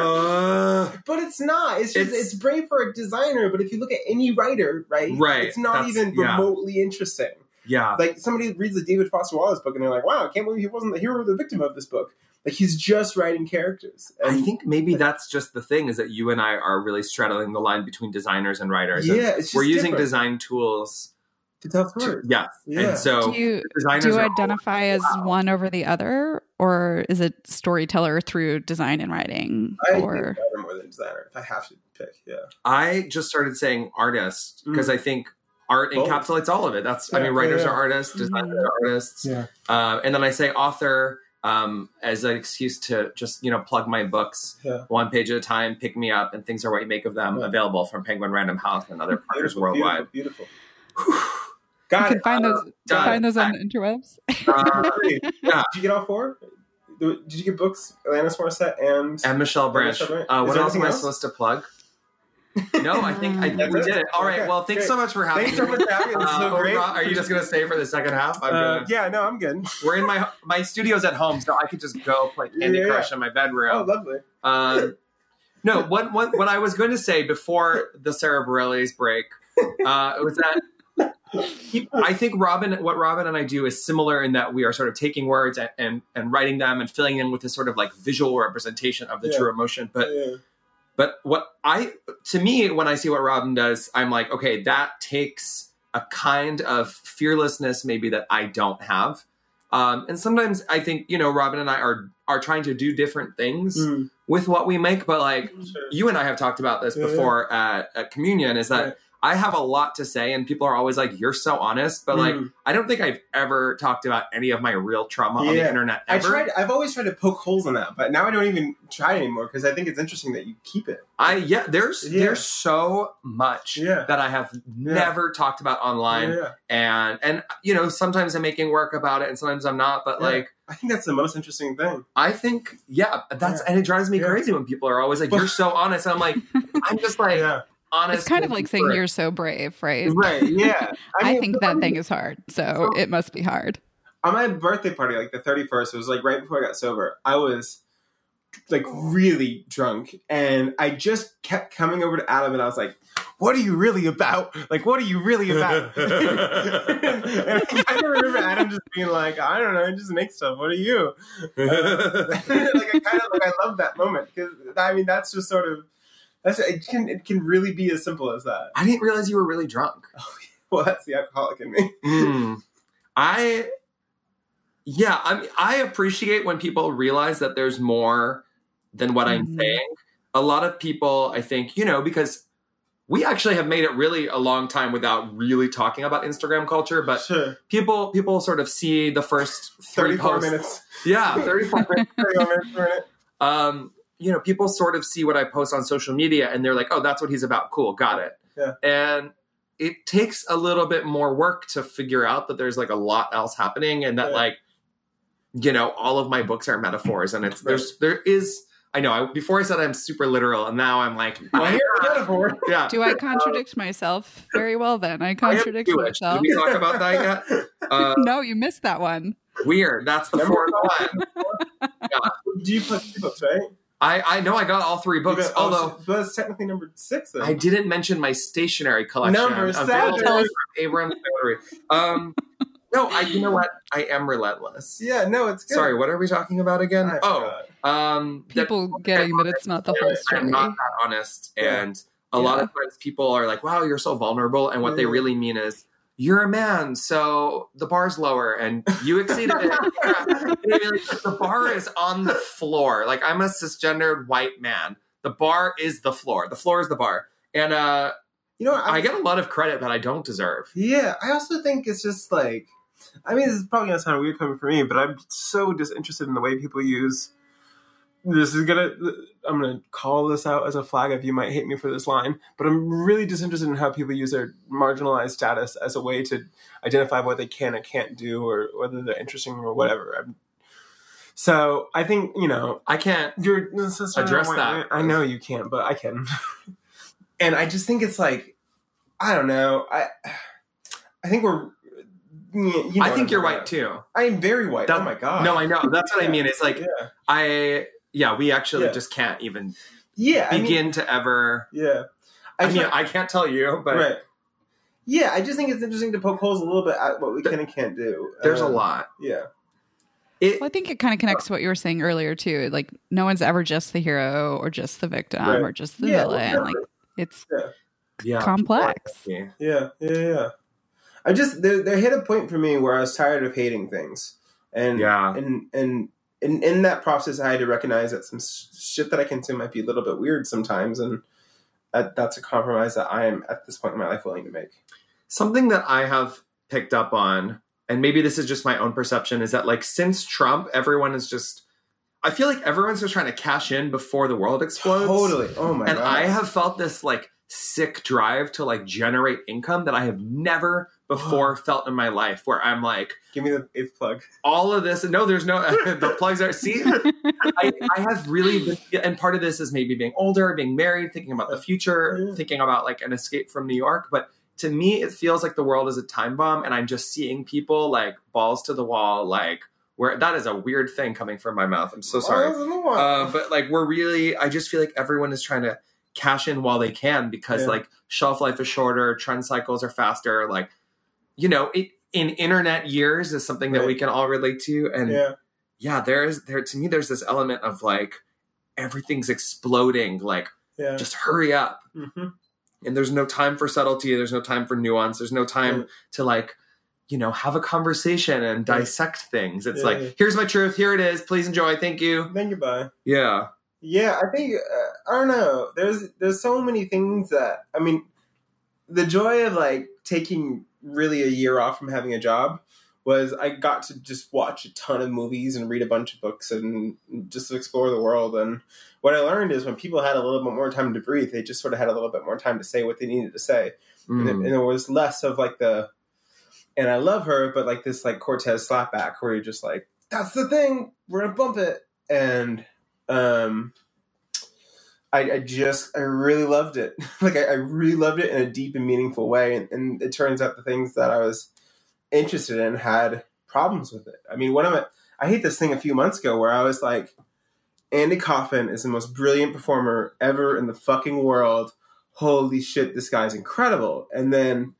but it's not. It's just It's- it's, brave for a designer. But if you look at any writer, right, Right, it's not that's- even yeah. remotely interesting. yeah Like somebody reads the David Foster Wallace book and they're like, "Wow, I can't believe he wasn't the hero or the victim of this book." Like he's just writing characters. I think maybe that's just the thing is that you and I are really straddling the line between designers and writers. and yeah, it's just we're using different design tools. to tell To, stories. yeah. Yeah. and so Do you do you are identify as one over the other, or is it storyteller through design and writing? I think or writer more than designer. If I have to pick, yeah. I just started saying artist because I think art Both. encapsulates all of it. That's I mean, writers yeah, yeah. are artists, designers are artists, Yeah. uh, and then I say author um, as an excuse to just you know plug my books Yeah. one page at a time, pick me up, and things are what you make of them. Yeah. Available from Penguin Random House and other partners Beautiful, worldwide. Beautiful. beautiful. Got can it. find those done. find those on the interwebs. Uh, Yeah. Did you get all four? Did you get books, Alanis Morissette, and and Michelle Branch. Michelle Branch. Uh, what else am I else? supposed to plug? No, I think I think we it? did it. All right. Okay, Well, thanks great. so much for having Thanks so me. much for having me. This is so Uh, great. Ro- Are you just gonna stay for the second half? I'm Uh, gonna- yeah, no, I'm good. We're in my my studio's at home, so I could just go play Candy Yeah. Crush in my bedroom. Oh, lovely. Um, no, what, what what I was going to say before the Sara Bareilles break uh, was that he- I think Robyn, what Robyn and I do is similar in that we are sort of taking words and and, and writing them and filling them with this sort of like visual representation of the Yeah. true emotion. But yeah. but what I to me when I see what Robyn does, I'm like, okay, that takes a kind of fearlessness maybe that I don't have. Um, and sometimes I think you know Robyn and I are are trying to do different things Mm, with what we make, but like sure. you and I have talked about this Yeah, before At, at communion is that. I have a lot to say and people are always like you're so honest but like Mm. I don't think I've ever talked about any of my real trauma on the Yeah. internet I ever. tried. I've always tried to poke holes in that, but now I don't even try anymore because I think it's interesting that you keep it. I yeah there's Yeah. there's so much Yeah. that I have never talked about online Yeah. and and you know sometimes I'm making work about it and sometimes I'm not but Yeah. like I think that's the most interesting thing. I think yeah that's Yeah. and it drives me Yeah. crazy when people are always like you're so honest and I'm like I'm just like Yeah. Honest It's kind of like saying you're so brave, right? Right. Yeah. I, mean, think that thing is hard, so it must be hard. on my birthday party, like the 31st, it was like right before I got sober. I was like really drunk and I just kept coming over to Adam and I was like, what are you really about? Like, what are you really about? and I remember Adam just being like, I don't know, I just make stuff. What are you? like, I kind of like, I love that moment because I mean, that's just sort of, that's, it can, it can really be as simple as that. I didn't realize you were really drunk. Well, that's the alcoholic in me. Mm. I, yeah, I mean, I appreciate when people realize that there's more than what I'm Mhm. saying. A lot of people, I think, you know, because we actually have made it really a long time without really talking about Instagram culture, but sure. people people sort of see the first three 34 posts. minutes. Yeah, 34 minutes. 34 minutes um, you know, people sort of see what I post on social media and they're like, oh, that's what he's about. Cool, got it. Yeah. And it takes a little bit more work to figure out that there's like a lot else happening and that Yeah. like, you know, all of my books are metaphors and it's there's there is I know. I, before I said I'm super literal, and now I'm like, Well, here's the metaphor. yeah. Do I contradict myself? Very well, then. I I am contradict Jewish. Did myself. we talk about that yet? Uh, no, you missed that one. weird. That's the fourth one. Do you put three books, right? I I know I got all three books, got- oh, although. so- but it's technically number six. Then. I didn't mention my stationery collection. Number available seven. Tell Abrams Noterie. Um, no, I. You know what? I am relentless. Yeah, no, it's good. Sorry, what are we talking about again? I oh, forgot. um, that People getting that it's not the whole story. I'm not that honest, Yeah. and a lot of times people are like, "Wow, you're so vulnerable," and what they really mean is. You're a man, so the bar's lower, and you exceeded it. Yeah. You know what I mean? Like, the bar is on the floor. Like I'm a cisgendered white man. The bar is the floor. The floor is the bar, and uh, you know, what, I get a lot of credit that I don't deserve. Yeah, I also think it's just like, I mean, this is probably gonna sound weird coming from me, but I'm so disinterested in the way people use. This is gonna, I'm gonna call this out as a flag if you might hate me for this line, but I'm really disinterested in how people use their marginalized status as a way to identify what they can and can't do, or whether they're interesting or whatever. I'm, so I think you know I can't. you're Address that. I know you can't, but I can. and I just think it's like I don't know. I I think we're. You know I think you're talking white too. I am very white. Oh that- oh my god. No, I know. That's what I mean. It's like yeah, I. Yeah, we actually Yeah. just can't even yeah. I mean, begin to ever. yeah. I, mean, try- I can't tell you, but right. Yeah, I just think it's interesting to poke holes a little bit at what we can and can't do. there's a Um, lot. Yeah. It, Well, I think it kind of connects to what you were saying earlier too. Like no one's ever just the hero or just the victim Right. or just the Yeah, villain. never. Like it's yeah, complex. Yeah. Yeah, yeah, yeah. I just there, there hit a point for me where I was tired of hating things, and Yeah. and and in in that process, I had to recognize that some shit that I consume might be a little bit weird sometimes, and that, that's a compromise that I am at this point in my life willing to make. Something that I have picked up on, and maybe this is just my own perception, is that like since Trump, everyone is just. I feel like everyone's just trying to cash in before the world explodes. Totally. Oh my god. and god. I have felt this like sick drive to like generate income that I have never before felt in my life. Where I'm like, give me the eighth plug. all of this. No, there's no the plugs are. See, I, I have really been, and part of this is maybe being older, being married, thinking about the future, Yeah. thinking about like an escape from New York. But to me, it feels like the world is a time bomb, and I'm just seeing people like balls to the wall, like where that is a weird thing coming from my mouth. I'm so sorry. Uh, but like we're really, I just feel like everyone is trying to cash in while they can because Yeah. like shelf life is shorter, trend cycles are faster. Like, you know, it, in internet years is something that we can all relate to. And yeah, yeah, there's there to me, there's this element of like everything's exploding. Like, yeah. just hurry up. hmm And there's no time for subtlety. There's no time for nuance. There's no time Yeah. to like, you know, have a conversation and dissect things. It's like, here's my truth. Here it is. Please enjoy. Thank you. Then goodbye. Yeah. Yeah, I think uh, I don't know. There's there's so many things that I mean, the joy of like taking really a year off from having a job was I got to just watch a ton of movies and read a bunch of books and just explore the world. And what I learned is when people had a little bit more time to breathe, they just sort of had a little bit more time to say what they needed to say, and, it, Mm. and it was less of like the. And I love her, but like this like Cortez slapback where you're just like, that's the thing, we're gonna bump it, and um I, I just I really loved it. like I, I really loved it in a deep and meaningful way. And, and it turns out the things that I was interested in had problems with it. I mean, one of my I hate this thing a few months ago where I was like, Andy Kaufman is the most brilliant performer ever in the fucking world. Holy shit, this guy's incredible. And then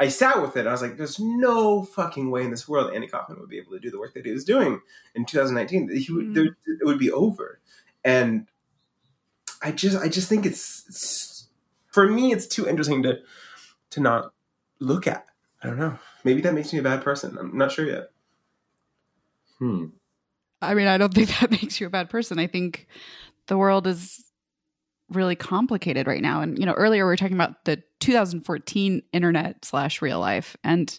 I sat with it. I was like, there's no fucking way in this world Andy Kaufman would be able to do the work that he was doing in 2019. He would, Mm. there, it would be over. And I just, I just think it's, it's, for me, it's too interesting to, to not look at. I don't know. Maybe that makes me a bad person. I'm not sure yet. Hmm. I mean, I don't think that makes you a bad person. I think the world is really complicated right now. And, you know, earlier we were talking about the 2014 internet slash real life. And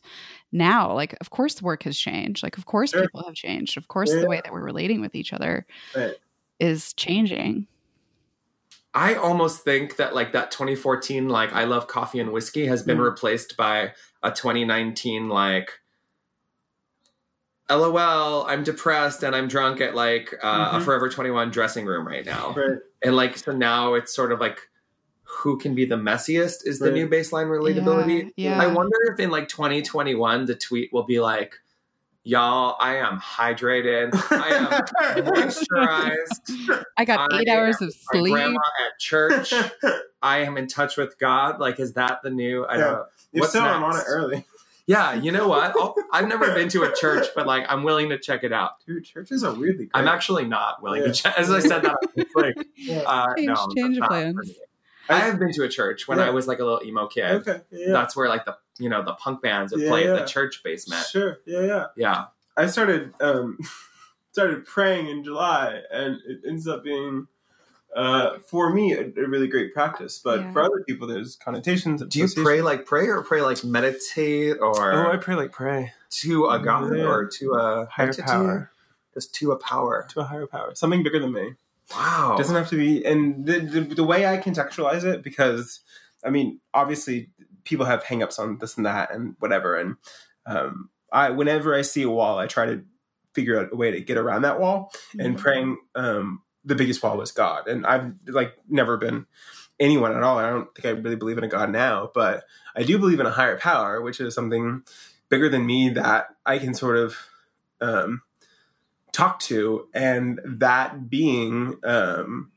now, like, of course, the work has changed. Like, of course, Sure. people have changed. Of course, Yeah. the way that we're relating with each other Right. is changing. I almost think that like that 2014 like I love coffee and whiskey has been Mm. replaced by a 2019 like LOL, I'm depressed and I'm drunk at like uh, a Mhm. Forever 21 dressing room right now. Right. And like, so now it's sort of like, who can be the messiest is the new baseline relatability. Yeah, yeah. I wonder if in like 2021, the tweet will be like, y'all, I am hydrated. I am moisturized. I got I eight hours of My sleep. grandma at church. I am in touch with God. Like, is that the new? I Yeah. don't know. If What's so, I'm on it early. Yeah, you know what? I'll, I've never been to a church, but like, I'm willing to check it out. Dude, churches are weirdly great. I'm actually not willing Yeah. to check. As I said that, it's like, Yeah. uh, Change- no, change of plans. Me. I have been to a church when Yeah. I was like a little emo kid. Okay. Yeah. That's where like the you know the punk bands would Yeah, play in the church basement. Sure. Yeah. Yeah. Yeah, I started um, started praying in July, and it ends up being uh, for me a, a really great practice. But Yeah. for other people, there's connotations. and do you pray like pray or pray like meditate or Oh, I pray like pray to a god Yeah. or to a higher entity? power Just to a power. to a higher power, something bigger than me. Wow. doesn't have to be and the, the the way i contextualize it because i mean obviously people have hangups on this and that and whatever and um i whenever i see a wall i try to figure out a way to get around that wall and praying um the biggest wall was god. And i've like never been anyone at all. I don't think i really believe in a god now but i do believe in a higher power which is something bigger than me that i can sort of um talk to and that being um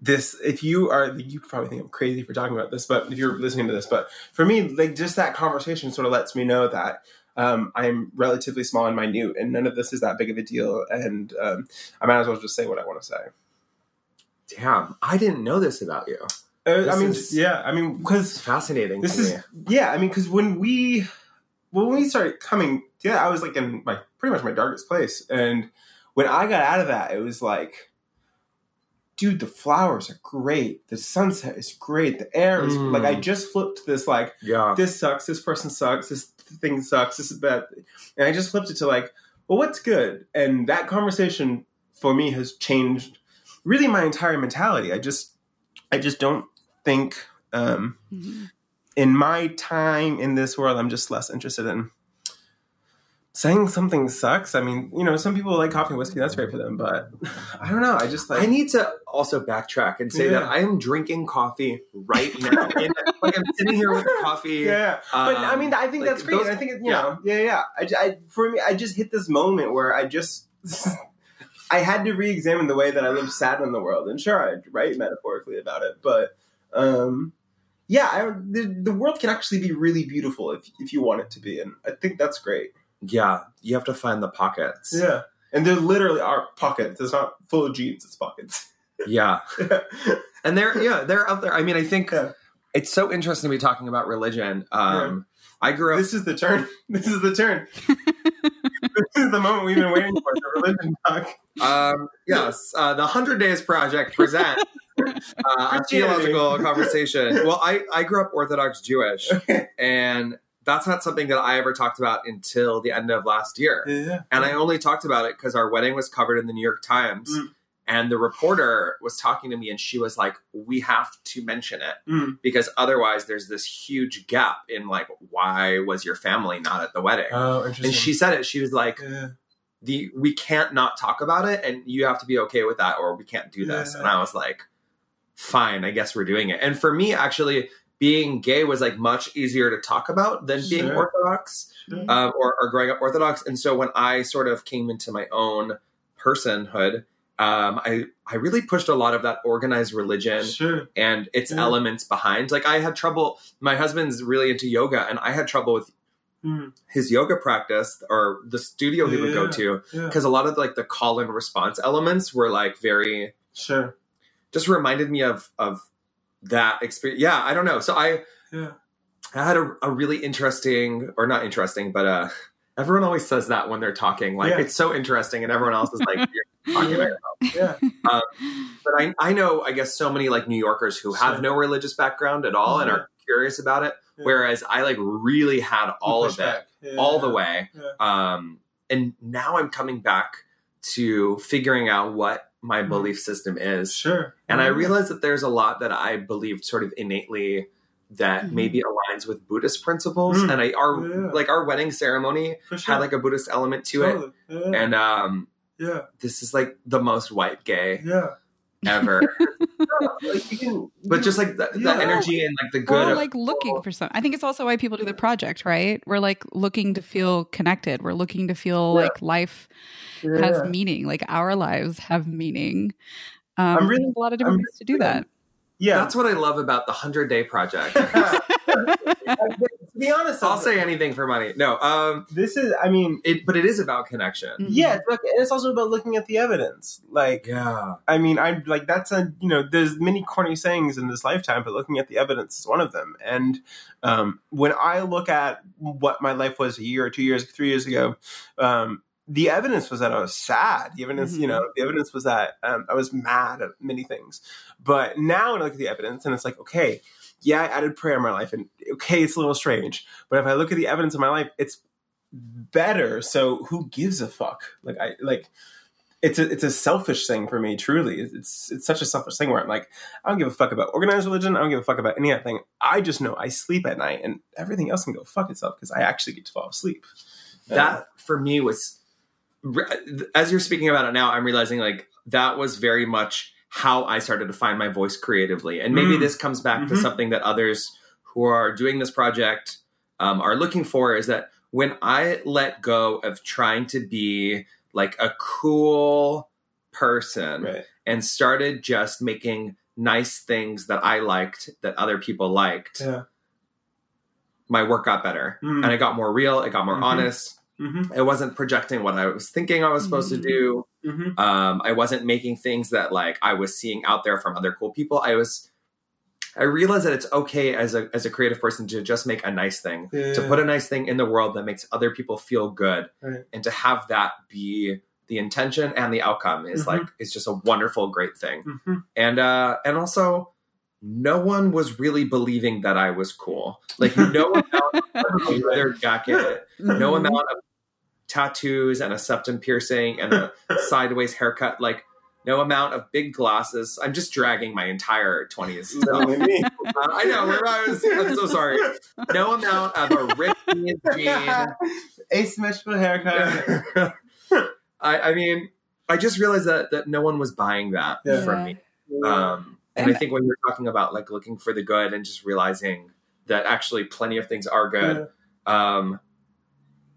this if you are you probably think i'm crazy for talking about this but if you're listening to this but for me like just that conversation sort of lets me know that um, i'm relatively small and minute and none of this is that big of a deal and um, i might as well just say what i want to say Damn, I didn't know this about you. uh, i mean is- yeah i mean because fascinating. this to is me. yeah i mean because when we when we started coming yeah i was like in my pretty much my darkest place and when i got out of that it was like dude the flowers are great the sunset is great the air is Mm. like i just flipped this like yeah. this sucks this person sucks this thing sucks this is bad and i just flipped it to like well what's good and that conversation for me has changed really my entire mentality i just i just don't think um Mhm. in my time in this world, I'm just less interested in saying something sucks. I mean, you know, some people like coffee and whiskey, that's great for them, but I don't know. I just like I need to also backtrack and say Yeah. that I am drinking coffee right now. Like I'm sitting here with coffee. yeah. But I Um, mean, I think like, that's great. those- I think, it, you know, yeah, yeah. I, I, for me, I just hit this moment where I just, I had to re-examine the way that I lived sad in the world. And sure, I write metaphorically about it, but um, yeah, I, the, the world can actually be really beautiful if, if you want it to be. And I think that's great. Yeah, you have to find the pockets. Yeah. And there literally are pockets. It's not full of jeans, it's pockets. Yeah. And they're yeah, they're out there. I mean, I think Yeah. it's so interesting to be talking about religion. Um I grew up this is the turn. This is the turn. this is the moment we've been waiting for, the religion talk. Um, yes, uh, the Hundred Days Project present uh, a theological conversation. Well, I, I grew up Orthodox Jewish, and that's not something that I ever talked about until the end of last year. Yeah. And I only talked about it because our wedding was covered in the New York Times. Mm. And the reporter was talking to me, and she was like, "We have to mention it Mm. because otherwise, there's this huge gap in like, why was your family not at the wedding?" Oh, interesting. and she said it. She was like, Yeah. the we can't not talk about it and you have to be okay with that or we can't do this Yeah. and i was like fine i guess we're doing it and for me actually being gay was like much easier to talk about than being Sure. orthodox Sure. um, or, or growing up orthodox and so when i sort of came into my own personhood um, I, I really pushed a lot of that organized religion Sure. and its Yeah. elements behind like i had trouble my husband's really into yoga and i had trouble with Mm. his yoga practice or the studio he would go Yeah. to Yeah. because a lot of like the call and response elements were like very Sure. just reminded me of of that experience yeah i don't know so i Yeah. i had a, a really interesting or not interesting but uh everyone always says that when they're talking like Yeah. it's so interesting and everyone else is like you're talking about Yeah. but I, I know i guess so many like new yorkers who have Sure. no religious background at all and Mhm. are curious about it Yeah. whereas i like really had all of it Yeah. all the way. Um, and now I'm coming back to figuring out what my Mhm. belief system is. Sure. And I Yeah. realize that there's a lot that I believed sort of innately that Mhm. maybe aligns with Buddhist principles. Mm. And I our Yeah. like our wedding ceremony sure. had like a Buddhist element to it. Yeah. And um yeah. this is like the most white gay Yeah. Ever. Like, can, but just like the, Yeah. the energy and like the We're good of- like looking for some. I think it's also why people do the project, right? We're like looking to feel connected. We're looking to feel Yeah. like life Yeah. has meaning, like our lives have meaning. Um, I'm really- there's a lot of different I'm ways to do that. yeah. That's what I love about the 100 day project. to be honest, I'll say anything for money. No, um this is. I mean, it but it is about connection. Mhm. yeah, it's, and it's also about looking at the evidence. Like, Yeah. I mean, I like that's a you know, there's many corny sayings in this lifetime, but looking at the evidence is one of them. And um, when I look at what my life was a year or two years, three years ago, um, the evidence was that I was sad. The evidence, you Mhm. know, the evidence was that um, I was mad at many things. But now when I look at the evidence, and it's like, okay, yeah, I added prayer in my life, and okay, it's a little strange. But if I look at the evidence in my life, it's better. So who gives a fuck? Like I like it's a it's a selfish thing for me. Truly, it's it's such a selfish thing where I'm like, I don't give a fuck about organized religion. I don't give a fuck about any other thing. I just know I sleep at night, and everything else can go fuck itself because I actually get to fall asleep. that for me was as you're speaking about it now i'm realizing like that was very much how i started to find my voice creatively and maybe Mm. this comes back to Mhm. something that others who are doing this project um, are looking for is that when i let go of trying to be like a cool person right. and started just making nice things that i liked that other people liked Yeah. my work got better Mm. and it got more real it got more Mhm. honest Mm-hmm. it wasn't projecting what I was thinking I was supposed to do. Mm-hmm. Um, I wasn't making things that like I was seeing out there from other cool people. I was. I realized that it's okay as a as a creative person to just make a nice thing, to put a nice thing in the world that makes other people feel good, Right. and to have that be the intention and the outcome is Mhm. like it's just a wonderful, great thing. Mm-hmm. And uh, and also, no one was really believing that I was cool. Like no amount of leather jacket no amount of tattoos and a septum piercing and a sideways haircut like no amount of big glasses i'm just dragging my entire 20s self. Literally me. Uh, i know i was i'm so sorry no amount of a ripped jean Asymmetrical haircut. I, I mean i just realized that that no one was buying that Yeah. from me um, and, And- i think when you're talking about like looking for the good and just realizing that actually plenty of things are good um,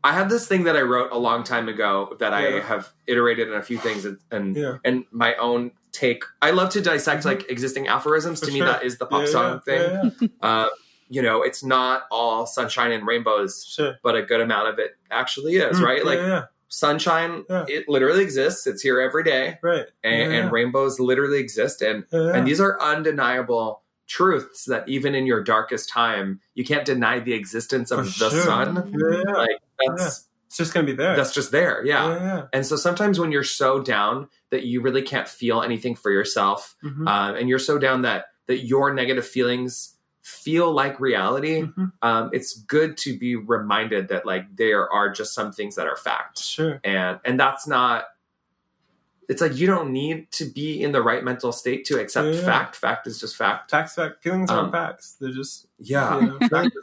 I have this thing that I wrote a long time ago that I have iterated in a few things and and, Yeah. and my own take. I love to dissect Mhm. like existing aphorisms. For to me, that is the pop Yeah, song yeah, thing. yeah, yeah. Uh, you know, it's not all sunshine and rainbows, Sure. but a good amount of it actually is. Mm, right? Like yeah, sunshine, Yeah. it literally exists. It's here every day, right. and, Yeah, and rainbows literally exist. And yeah, yeah. and these are undeniable truths that even in your darkest time, you can't deny the existence of For the sure. sun. Yeah, yeah. Like that's It's just gonna be there. that's just there yeah. yeah, yeah. and so sometimes when you're so down that you really can't feel anything for yourself Mhm. um, and you're so down that that your negative feelings feel like reality Mhm. um, it's good to be reminded that like there are just some things that are fact Sure. and and that's not it's like you don't need to be in the right mental state to accept Yeah, yeah. fact fact is just fact Facts, fact. Feelings Um, aren't facts. They're just. yeah You know, facts.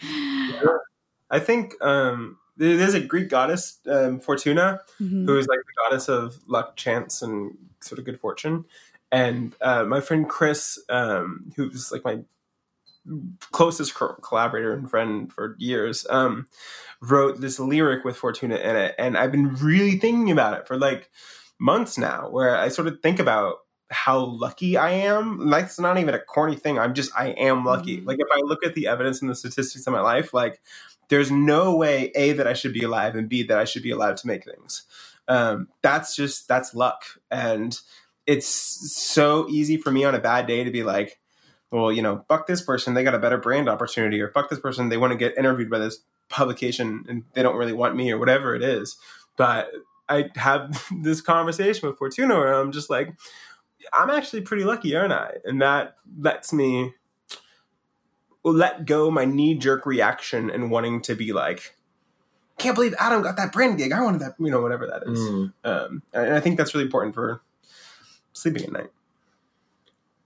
I think um, there's a Greek goddess, um, Fortuna, Mhm. who is like the goddess of luck, chance, and sort of good fortune. And uh, my friend Chris, um, who's like my closest co- collaborator and friend for years, um, wrote this lyric with Fortuna in it. And I've been really thinking about it for like months now, where I sort of think about how lucky I am. It's not even a corny thing. I'm just, I am lucky. Mhm. Like, if I look at the evidence and the statistics of my life, like, there's no way a that I should be alive and b that I should be allowed to make things. Um, that's just that's luck, and it's so easy for me on a bad day to be like, well, you know, fuck this person, they got a better brand opportunity, or fuck this person, they want to get interviewed by this publication and they don't really want me, or whatever it is. But I have this conversation with Fortuna where I'm just like, I'm actually pretty lucky, aren't I? And that lets me let go my knee jerk reaction and wanting to be like, can't believe Adam got that brand gig. I wanted that, you know, whatever that is. Mm. Um, and I think that's really important for sleeping at night.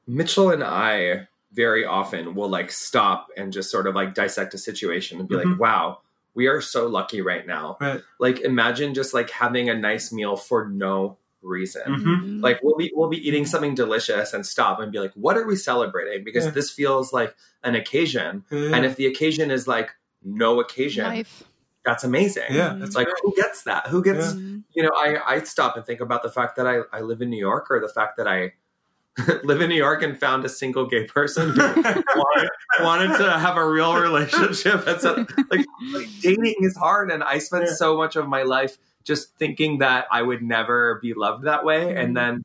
Mitchell and I very often will like stop and just sort of like dissect a situation and be Mhm. like, wow, we are so lucky right now. Right. Like imagine just like having a nice meal for no reason. Mhm. Like we'll be we'll be eating something delicious and stop and be like, what are we celebrating? Because Yeah. this feels like an occasion. Yeah. And if the occasion is like no occasion, Life. that's amazing. yeah, It's that's like who gets that? Who gets Mhm. you know, I, I stop and think about the fact that I, I live in New York or the fact that I live in New York and found a single gay person who wanted, wanted to have a real relationship. So, like, like, dating is hard. And I spent Yeah. so much of my life just thinking that I would never be loved that way. Mhm. And then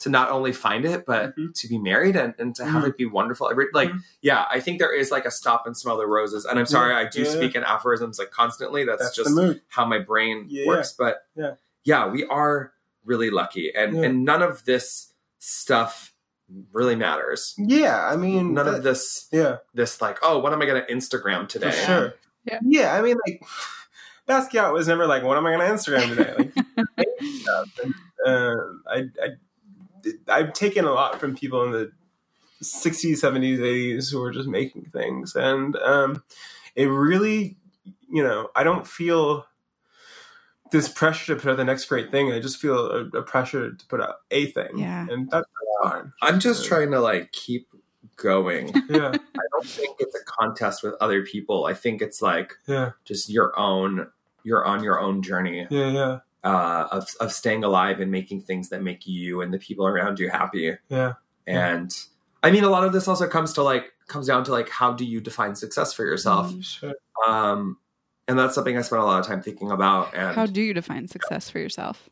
to not only find it, but Mhm. to be married and, and to have Mhm. it be wonderful. Every, like, Mhm. yeah, I think there is like a stop and smell the roses. And I'm sorry, I do Yeah. speak in aphorisms like constantly. That's, that's just how my brain Yeah. works. But Yeah. yeah, we are really lucky, and Yeah. and none of this stuff really matters. Yeah, I mean, None that- of this yeah, this like oh, what am I going to Instagram today? for sure. Yeah. yeah. I mean, like Basquiat was never like, "What am I going to Instagram today?" Like. And, um, I, I, I've taken a lot from people in the '60s, '70s, '80s who were just making things, and um, it really, you know, I don't feel this pressure to put out the next great thing. I just feel a, a pressure to put out a thing, Yeah. and that's fine. I'm just Yeah. trying to like keep going. Yeah, I don't think it's a contest with other people. I think it's like yeah, just your own. You're on your own journey yeah, yeah, uh, of of staying alive and making things that make you and the people around you happy. yeah. And I mean, a lot of this also comes to like comes down to like how do you define success for yourself? Mhm. Sure. Um, and that's something I spent a lot of time thinking about. And How do you define success for yourself?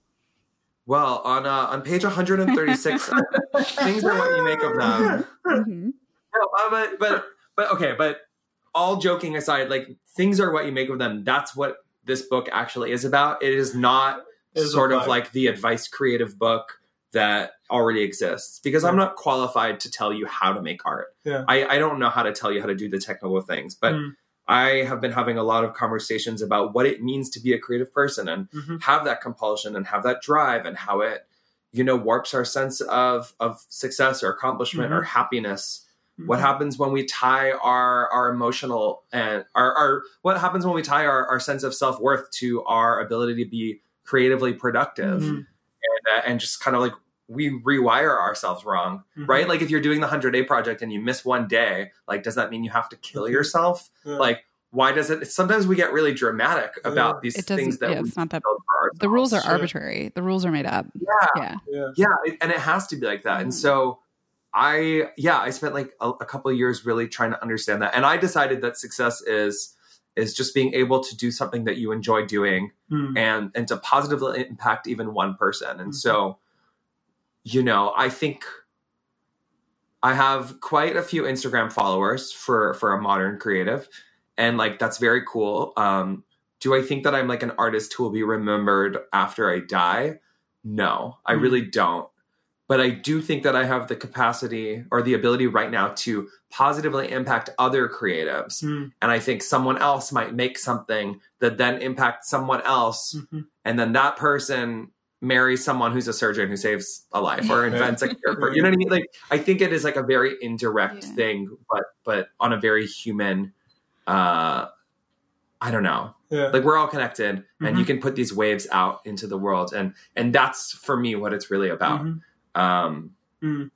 well, on uh, on page 136, things are what you make of them. Mhm. No, uh, but but but okay, but all joking aside, like things are what you make of them. That's what this book actually is about. It is not It is sort of like the advice creative book that already exists because I'm not qualified to tell you how to make art. Yeah. I, I don't know how to tell you how to do the technical things, but Mm. I have been having a lot of conversations about what it means to be a creative person and Mhm. have that compulsion and have that drive and how it, you know, warps our sense of of success or accomplishment or happiness. What Mhm. happens when we tie our our emotional and our, our what happens when we tie our, our sense of self worth to our ability to be creatively productive Mhm. and uh, and just kind of like we rewire ourselves wrong, Mhm. right? Like if you're doing the hundred day project and you miss one day, like does that mean you have to kill Mhm. yourself? Yeah. Like why does it? Sometimes we get really dramatic about Yeah. these It things that Yeah, we it's not that. build for. The rules are Sure. arbitrary. The rules are made up. Yeah, Yeah. yeah. yeah, and it has to be like that. And Mhm. so I, yeah, I spent like a, a couple of years really trying to understand that, and I decided that success is is just being able to do something that you enjoy doing Mm. and and to positively impact even one person. And Mhm. so, you know, I think I have quite a few Instagram followers for for a modern creative, and like that's very cool. Um, do I think that I'm like an artist who will be remembered after I die? No, I Mhm. really don't. But I do think that I have the capacity or the ability right now to positively impact other creatives. Mm. And I think someone else might make something that then impacts someone else. Mhm. And then that person marries someone who's a surgeon who saves a life or invents a cure for you know what I mean? Like I think it is like a very indirect Yeah. thing, but but on a very human uh I don't know. Yeah. Like we're all connected and you Mhm. can put these waves out into the world and and that's for me what it's really about. Mhm. Um Mm.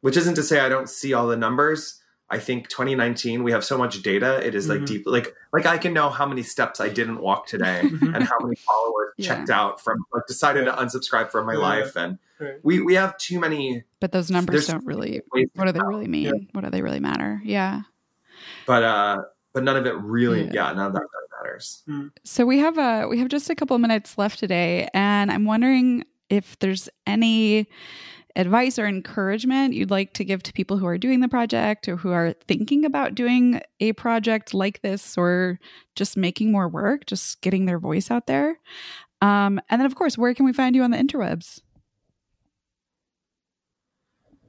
which isn't to say I don't see all the numbers. I think 2019 we have so much data. It is like Mhm. deep like like I can know how many steps I didn't walk today Mhm. and how many followers Yeah. checked out from like decided to unsubscribe from my Yeah. life and Right. we we have too many But those numbers don't really. What do they to- really mean? What do they really matter? Yeah. but uh but none of it really Yeah. yeah, none of that really matters. So we have a we have just a couple of minutes left today, and I'm wondering if there's any advice or encouragement you'd like to give to people who are doing the project or who are thinking about doing a project like this or just making more work, just getting their voice out there. Um, and then, of course, where can we find you on the interwebs?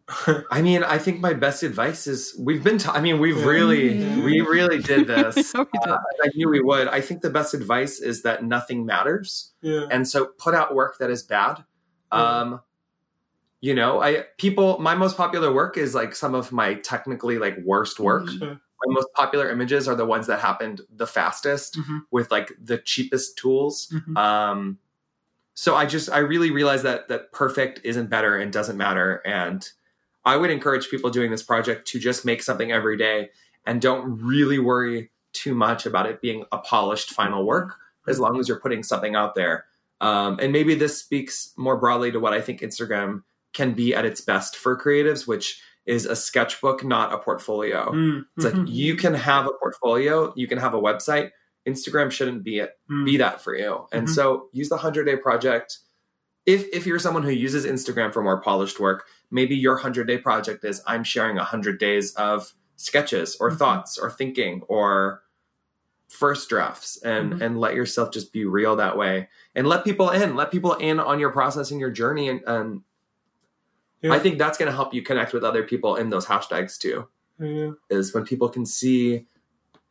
I mean, I think my best advice is we've been. ta- I mean, we've really, Mhm. we really did this. Uh, I knew we would. I think the best advice is that nothing matters, Yeah. and so put out work that is bad. Yeah. Um, you know, I people my most popular work is like some of my technically like worst work. Mhm. My most popular images are the ones that happened the fastest Mhm. with like the cheapest tools. Mhm. Um, so I just I really realized that that perfect isn't better and doesn't matter. And I would encourage people doing this project to just make something every day and don't really worry too much about it being a polished final work as long as you're putting something out there. Um, and maybe this speaks more broadly to what I think Instagram can be at its best for creatives, which is a sketchbook, not a portfolio. Mm, It's like mhm. you can have a portfolio, you can have a website. Instagram shouldn't be it Mm. be that for you. And Mhm. so use the 100 day project. If if you're someone who uses Instagram for more polished work, maybe your 100 day project is I'm sharing 100 days of sketches or Mhm. thoughts or thinking or first drafts and Mhm. and let yourself just be real that way and let people in let people in on your process and your journey and, and Yeah. i think that's going to help you connect with other people in those hashtags too Yeah. is when people can see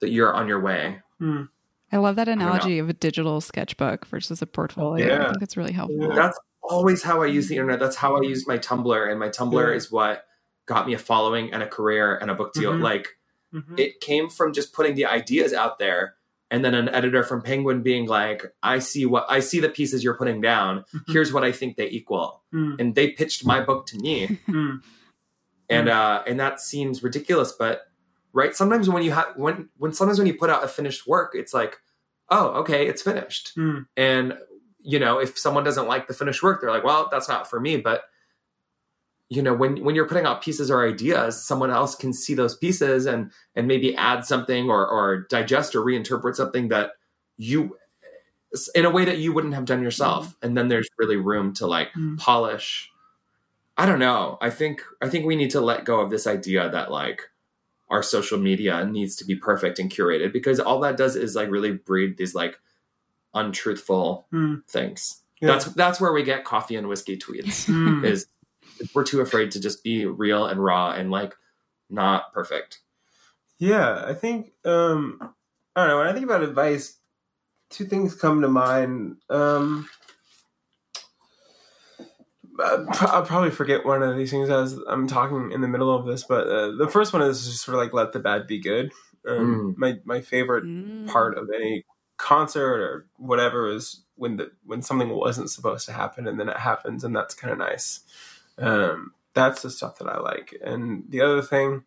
that you're on your way Mm. I love that analogy of a digital sketchbook versus a portfolio. I think that's really helpful. Yeah. that's always how I use the internet. That's how I use my Tumblr, and my Tumblr Yeah. is what got me a following and a career and a book deal. Mhm. Like Mhm. it came from just putting the ideas out there, and then an editor from Penguin being like, "I see what I see the pieces you're putting down. Mhm. Here's what I think they equal," Mm. and they pitched my book to me, Mm. and uh, and that seems ridiculous, but right sometimes when you have when when sometimes when you put out a finished work, it's like, oh, okay, it's finished. Mm. And you know, if someone doesn't like the finished work, they're like, well, that's not for me. But you know, when when you're putting out pieces or ideas, someone else can see those pieces and and maybe add something or or digest or reinterpret something that you in a way that you wouldn't have done yourself. And then there's really room to like Mm. polish. I don't know. I think I think we need to let go of this idea that like our social media needs to be perfect and curated because all that does is like really breed these like untruthful Mm. things. Yeah. That's that's where we get coffee and whiskey tweets. Mm. is we're too afraid to just be real and raw and like not perfect. Yeah, I think um I don't know, when I think about advice, two things come to mind. Um I'll probably forget one of these things as I'm talking in the middle of this, but uh, the first one is just sort of like let the bad be good. Um, My my favorite Mm. part of any concert or whatever is when the when something wasn't supposed to happen and then it happens and that's kind of nice. Um, that's the stuff that I like. And the other thing,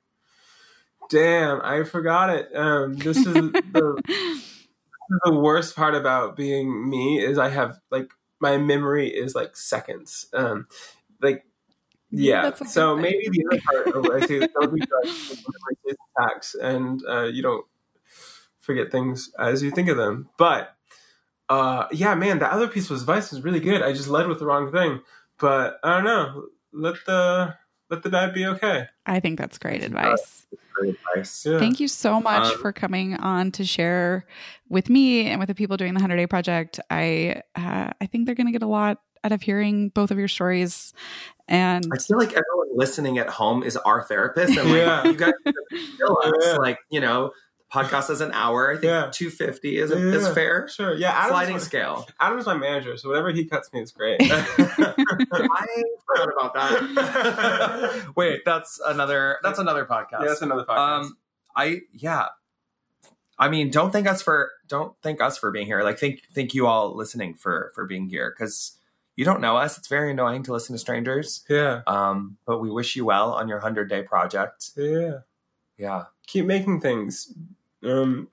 damn, I forgot it. Um, this is the the worst part about being me is I have like my memory is like seconds. Um, like yeah. That's a good So maybe the other part of what I say is don't be like memory tax and uh, you don't forget things as you think of them. But uh, yeah, man, the other piece was advice was really good. I just led with the wrong thing, but I don't know. Let the let the bad be okay. I think that's great advice. Great advice. Yeah. Thank you so much Um, for coming on to share with me and with the people doing the 100 Day Project. I uh, I think they're going to get a lot out of hearing both of your stories. And I feel like everyone listening at home is our therapist, and like Yeah. you guys feel us. Yeah. Like you know, the podcast is an hour. I think Yeah. two fifty is Yeah. is fair. Sure. Yeah. Adam's Sliding my, scale. Adam's my manager, so whatever he cuts me is great. I forgot about that. Wait, that's another. That's another podcast. yeah, that's another podcast. Um, I yeah. I mean, don't thank us for don't thank us for being here. Like, thank thank you all listening for for being here because you don't know us. It's very annoying to listen to strangers. yeah. Um, but we wish you well on your hundred day project. Yeah. Yeah, Keep making things. Um,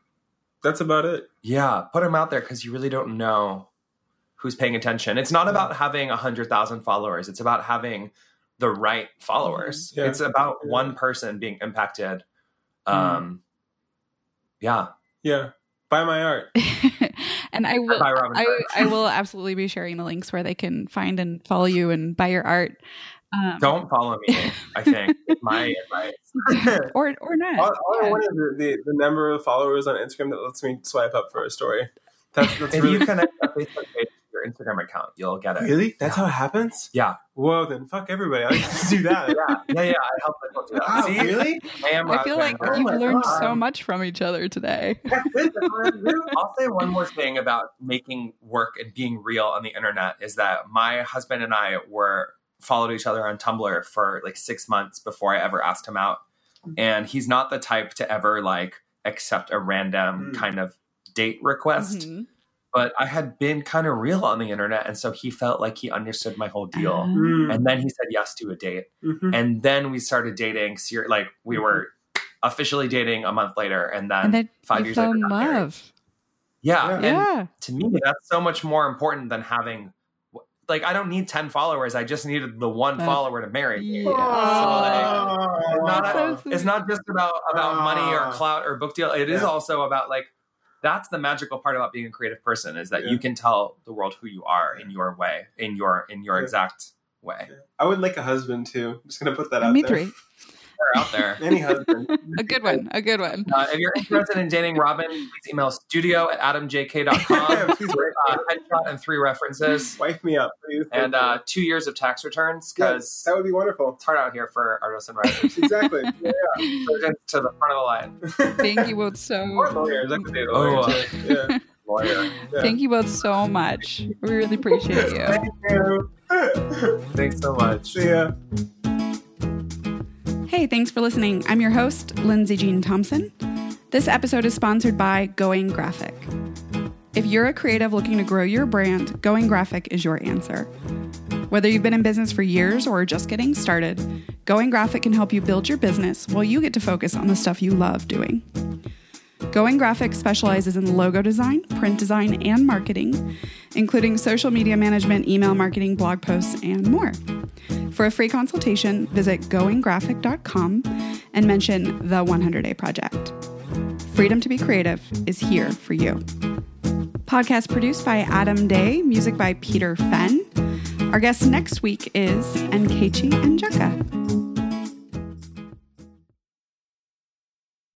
that's about it. yeah. Put them out there because you really don't know who's paying attention. It's not about having a hundred thousand followers. It's about having the right followers. Yeah. It's about Yeah. one person being impacted. Mm. Um, yeah. Yeah. Buy my art. and I will Bye, Robyn. I, I will absolutely be sharing the links where they can find and follow you and buy your art. Um, Don't follow me. I think my advice. or or not. all, all I want is the, the, the number of followers on Instagram that lets me swipe up for a story. That's, that's if really you connect a Facebook page to your Instagram account, you'll get it. really that's how it happens. Yeah. Whoa, then fuck everybody. I just do that. Yeah, yeah, yeah. I help people do that. Wow, See, really? I am. I feel like Rob Van you've Dam. learned Oh my so much from each other today. I'll say one more thing about making work and being real on the internet is that my husband and I were followed each other on Tumblr for like six months before I ever asked him out. And he's not the type to ever like accept a random Mm. kind of date request. Mhm. But I had been kind of real on the internet. And so he felt like he understood my whole deal. Ah. Mm. And then he said yes to a date. Mhm. And then we started dating. ser- Like we were officially dating a month later. And then, and then five years fell later, in got married. love. yeah. Yeah. And Yeah. to me, that's so much more important than having, like, I don't need 10 followers. I just needed the one That- follower to marry me. Yeah. It's not, so sweet. it's not just about, about money or clout or book deal. It is Yeah. also about, like, that's the magical part about being a creative person is that Yeah. you can tell the world who you are in your way, in your in your Yeah. exact way. I would like a husband too. I'm just gonna put that out Me there. three. They're out there. Any husband. A good one. A good one. Uh, if you're interested in dating Robyn, please email studio at adamjk.com. Please uh, headshot and three references. wife me up, please. and uh, two years of tax returns Yeah, because that would be wonderful. it's hard out here for artists and writers. Exactly. Yeah. Surgeons to the front of the line. Thank you both so Or lawyers. I could date a Oh, lawyer uh. Yeah. Lawyer. yeah. Thank you both so much. We really appreciate you. Thank you. Thanks so much. See ya. Hey, thanks for listening. I'm your host, Lindsay Jean Thompson. This episode is sponsored by Going Graphic. If you're a creative looking to grow your brand, Going Graphic is your answer. Whether you've been in business for years or just getting started, Going Graphic can help you build your business while you get to focus on the stuff you love doing. Going Graphic specializes in logo design, print design, and marketing, including social media management, email marketing, blog posts, and more. For a free consultation, visit goinggraphic.com and mention the 100 Day Project. Freedom to be creative is here for you. Podcast produced by Adam Day, music by Peter Fenn. Our guest next week is Nkechi Njaka.